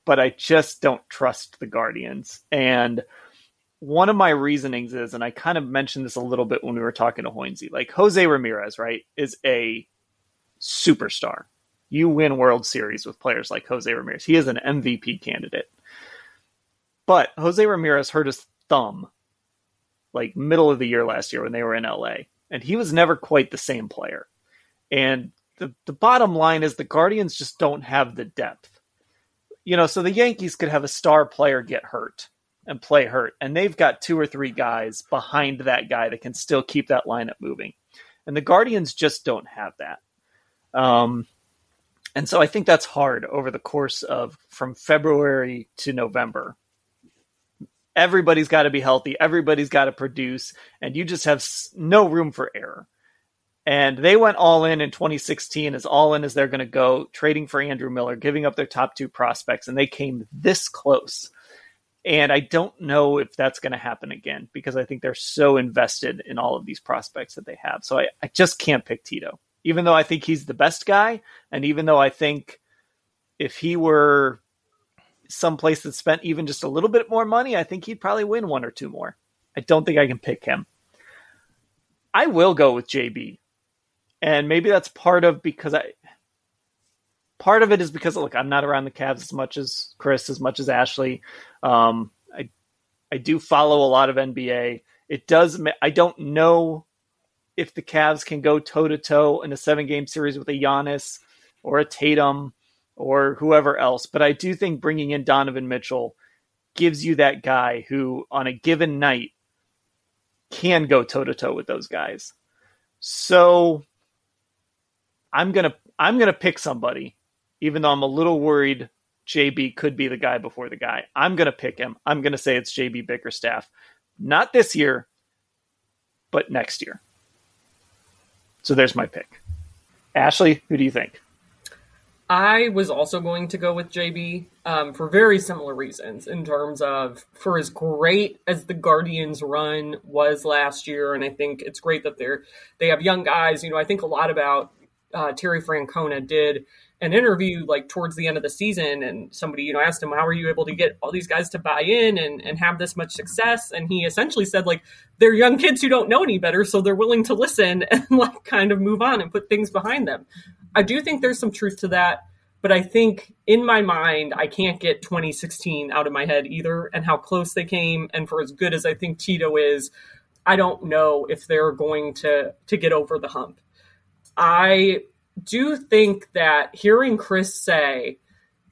Speaker 1: but I just don't trust the Guardians. And one of my reasonings is, and I kind of mentioned this a little bit when we were talking to Hoynesy, like Jose Ramirez, right, is a superstar. You win World Series with players like Jose Ramirez. He is an MVP candidate. But Jose Ramirez hurt his thumb like middle of the year last year when they were in LA, and he was never quite the same player. And the the bottom line is the Guardians just don't have the depth. You know, so the Yankees could have a star player get hurt and play hurt, and they've got two or three guys behind that guy that can still keep that lineup moving. And the Guardians just don't have that. Um, and so I think that's hard over the course of from February to November. Everybody's got to be healthy, everybody's got to produce, and you just have no room for error. And they went all in in 2016, as all in as they're going to go, trading for Andrew Miller, giving up their top two prospects, and they came this close. And I don't know if that's going to happen again because I think they're so invested in all of these prospects that they have. So I, I just can't pick Tito even though I think he's the best guy, and even though I think if he were someplace that spent even just a little bit more money, I think he'd probably win one or two more. I don't think I can pick him. I will go with JB. And maybe that's part of because I part of it is because look, I'm not around the Cavs as much as Chris, as much as Ashley. Um, I I do follow a lot of NBA. It does I don't know if the Cavs can go toe to toe in a seven game series with a Giannis or a Tatum or whoever else. But I do think bringing in Donovan Mitchell gives you that guy who, on a given night, can go toe to toe with those guys. So I'm gonna I'm gonna pick somebody, even though I'm a little worried JB could be the guy before the guy. I'm gonna pick him. I'm gonna say it's JB Bickerstaff. Not this year, but next year. So there's my pick. Ashley, who do you think?
Speaker 3: I was also going to go with JB um, for very similar reasons in terms of for as great as the Guardians run was last year, and I think it's great that they're they have young guys. You know, I think a lot about uh, Terry Francona did an interview like towards the end of the season and somebody you know asked him how are you able to get all these guys to buy in and, and have this much success? And he essentially said like they're young kids who don't know any better so they're willing to listen and like kind of move on and put things behind them. I do think there's some truth to that but i think in my mind i can't get 2016 out of my head either and how close they came and for as good as i think tito is i don't know if they're going to to get over the hump i do think that hearing Chris say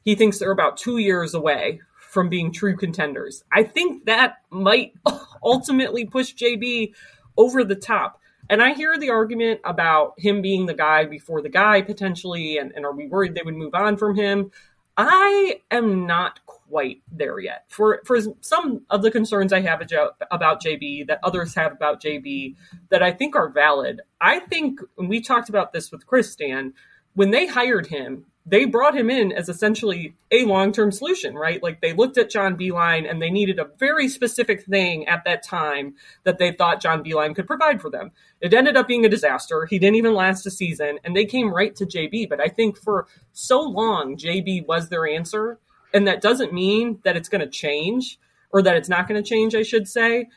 Speaker 3: he thinks they're about two years away from being true contenders, I think that might ultimately push JB over the top. And I hear the argument about him being the guy before the guy potentially, and, and are we worried they would move on from him? I am not quite there yet. For for some of the concerns I have about JB that others have about JB that I think are valid. I think we talked about this with Chris Stan when they hired him. They brought him in as essentially a long term solution, right? Like they looked at John Beilein and they needed a very specific thing at that time that they thought John Beilein could provide for them. It ended up being a disaster. He didn't even last a season and they came right to JB. But I think for so long, JB was their answer and that doesn't mean that it's going to change or that it's not going to change, I should say.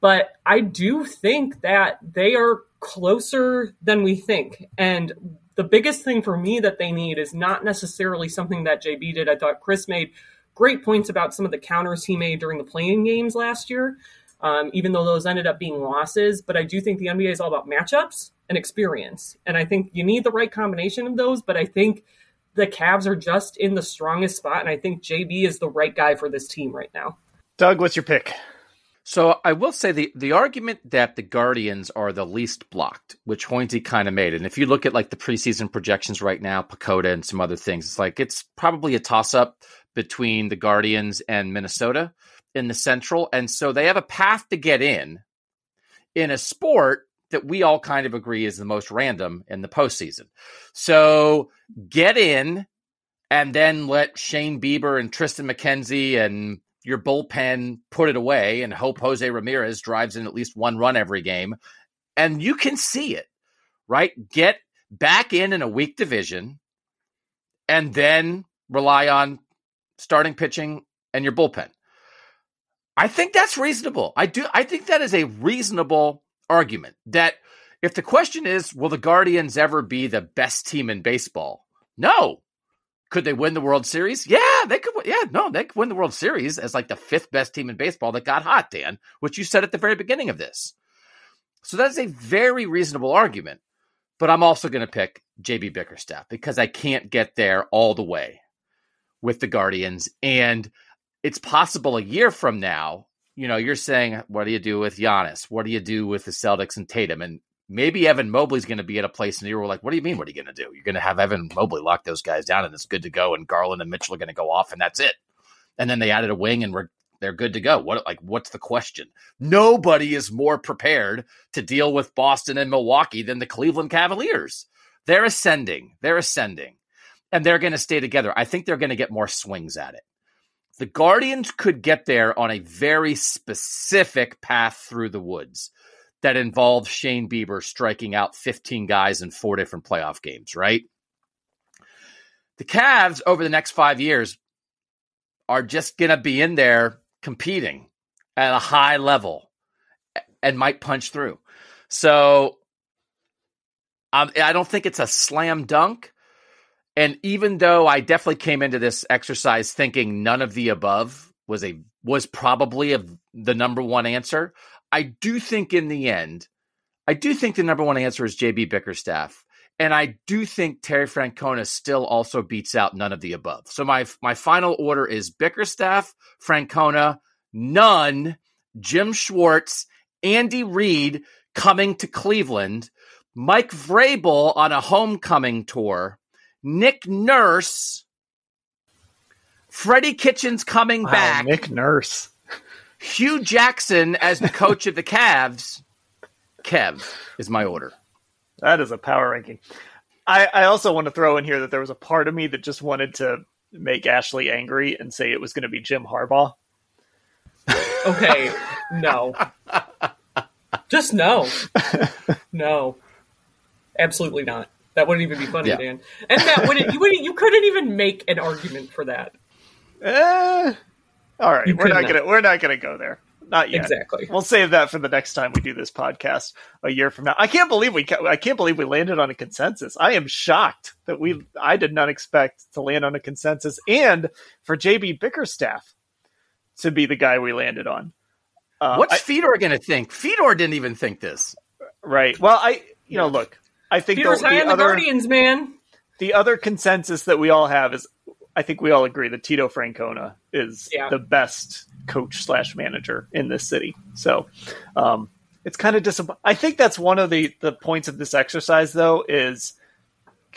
Speaker 3: But I do think that they are closer than we think. And the biggest thing for me that they need is not necessarily something that JB did. I thought Chris made great points about some of the counters he made during the playing games last year, um, even though those ended up being losses. But I do think the NBA is all about matchups and experience. And I think you need the right combination of those. But I think the Cavs are just in the strongest spot, and I think JB is the right guy for this team right now.
Speaker 1: Doug, what's your pick?
Speaker 5: So I will say the the argument that the Guardians are the least blocked, which Hoynesy kind of made, and if you look at like the preseason projections right now, PECOTA and some other things, it's like it's probably a toss up between the Guardians and Minnesota in the Central, and so they have a path to get in in a sport that we all kind of agree is the most random in the postseason. So get in and then let Shane Bieber and Triston McKenzie and your bullpen put it away and hope Jose Ramirez drives in at least one run every game. And you can see it, right? Get back in in a weak division and then rely on starting pitching and your bullpen. I think that's reasonable. I do. I think that is a reasonable argument that if the question is, will the Guardians ever be the best team in baseball? No. Could they win the World Series? Yeah, they could. Yeah, no, they could win the World Series as like the fifth best team in baseball that got hot, Dan, which you said at the very beginning of this. So that's a very reasonable argument. But I'm also going to pick JB Bickerstaff because I can't get there all the way with the Guardians. And it's possible a year from now, you know, you're saying, what do you do with Giannis? What do you do with the Celtics and Tatum? And maybe Evan Mobley's going to be at a place and you're like, what do you mean? What are you going to do? You're going to have Evan Mobley lock those guys down and it's good to go. And Garland and Mitchell are going to go off and that's it. And then they added a wing and we're, they're good to go. What like what's the question? Nobody is more prepared to deal with Boston and Milwaukee than the Cleveland Cavaliers. They're ascending. They're ascending. And they're going to stay together. I think they're going to get more swings at it. The Guardians could get there on a very specific path through the woods that involves Shane Bieber striking out 15 guys in four different playoff games, right? The Cavs over the next five years are just going to be in there competing at a high level and might punch through. So um, I don't think it's a slam dunk. And even though I definitely came into this exercise thinking none of the above was a was probably a, the number one answer, I do think in the end, I do think the number one answer is JB Bickerstaff. And I do think Terry Francona still also beats out none of the above. So my my final order is Bickerstaff, Francona, none, Jim Schwartz, Andy Reid coming to Cleveland, Mike Vrabel on a homecoming tour, Nick Nurse, Freddie Kitchens coming
Speaker 1: wow,
Speaker 5: back,
Speaker 1: Nick Nurse,
Speaker 5: Hue Jackson as the coach of the Cavs. Kev is my order.
Speaker 1: That is a power ranking. I, I also want to throw in here that there was a part of me that just wanted to make Ashley angry and say it was going to be Jim Harbaugh.
Speaker 3: Okay, no. Just no. No. Absolutely not. That wouldn't even be funny,
Speaker 5: Yeah.
Speaker 3: Dan. And that wouldn't you wouldn't you couldn't even make an argument for that.
Speaker 1: Eh, all right,
Speaker 3: You
Speaker 1: we're not
Speaker 3: not.
Speaker 1: gonna we're not gonna go there. Not yet.
Speaker 3: Exactly.
Speaker 1: We'll save that for the next time we do this podcast a year from now. I can't believe we ca- I can't believe we landed on a consensus. I am shocked that we I did not expect to land on a consensus and for JB Bickerstaff to be the guy we landed on. Uh,
Speaker 5: What's
Speaker 1: I-
Speaker 5: Fedor going to think? Fedor didn't even think this.
Speaker 1: right? Well, I you know look, I think
Speaker 3: Peter's
Speaker 1: the,
Speaker 3: high
Speaker 1: the
Speaker 3: on the
Speaker 1: other
Speaker 3: Guardians, man.
Speaker 1: the other consensus that we all have is I think we all agree that Tito Francona is
Speaker 3: Yeah.
Speaker 1: the best coach slash manager in this city. So um, it's kind of disappointing. I think that's one of the the points of this exercise, though, is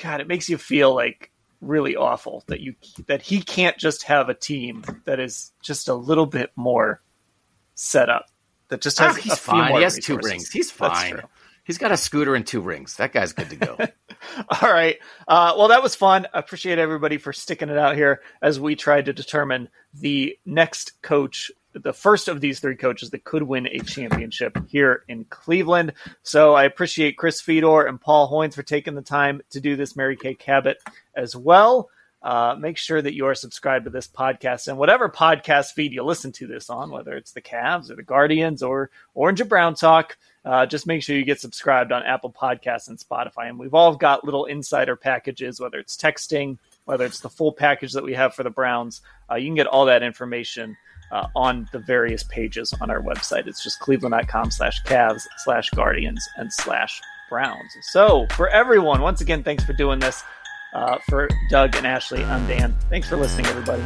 Speaker 1: God, it makes you feel like really awful that you that he can't just have a team that is just a little bit more set up. That just has
Speaker 5: Oh,
Speaker 1: a
Speaker 5: he's
Speaker 1: few
Speaker 5: fine.
Speaker 1: more
Speaker 5: He has two rings. He's
Speaker 1: That's
Speaker 5: fine. He's got a scooter and two rings. That guy's good to go.
Speaker 1: All right. Uh, well, that was fun. I appreciate everybody for sticking it out here as we tried to determine the next coach, the first of these three coaches that could win a championship here in Cleveland. So I appreciate Chris Fedor and Paul Hoynes for taking the time to do this Mary Kay Cabot as well. Uh, make sure that you are subscribed to this podcast and whatever podcast feed you listen to this on, whether it's the Cavs or the Guardians or Orange and Brown Talk. Uh, just make sure you get subscribed on Apple Podcasts and Spotify. And we've all got little insider packages, whether it's texting, whether it's the full package that we have for the Browns. Uh, you can get all that information uh, on the various pages on our website. It's just cleveland.com slash Cavs slash Guardians and slash Browns. So for everyone, once again, thanks for doing this. Uh, for Doug and Ashley, I'm Dan. Thanks for listening, everybody.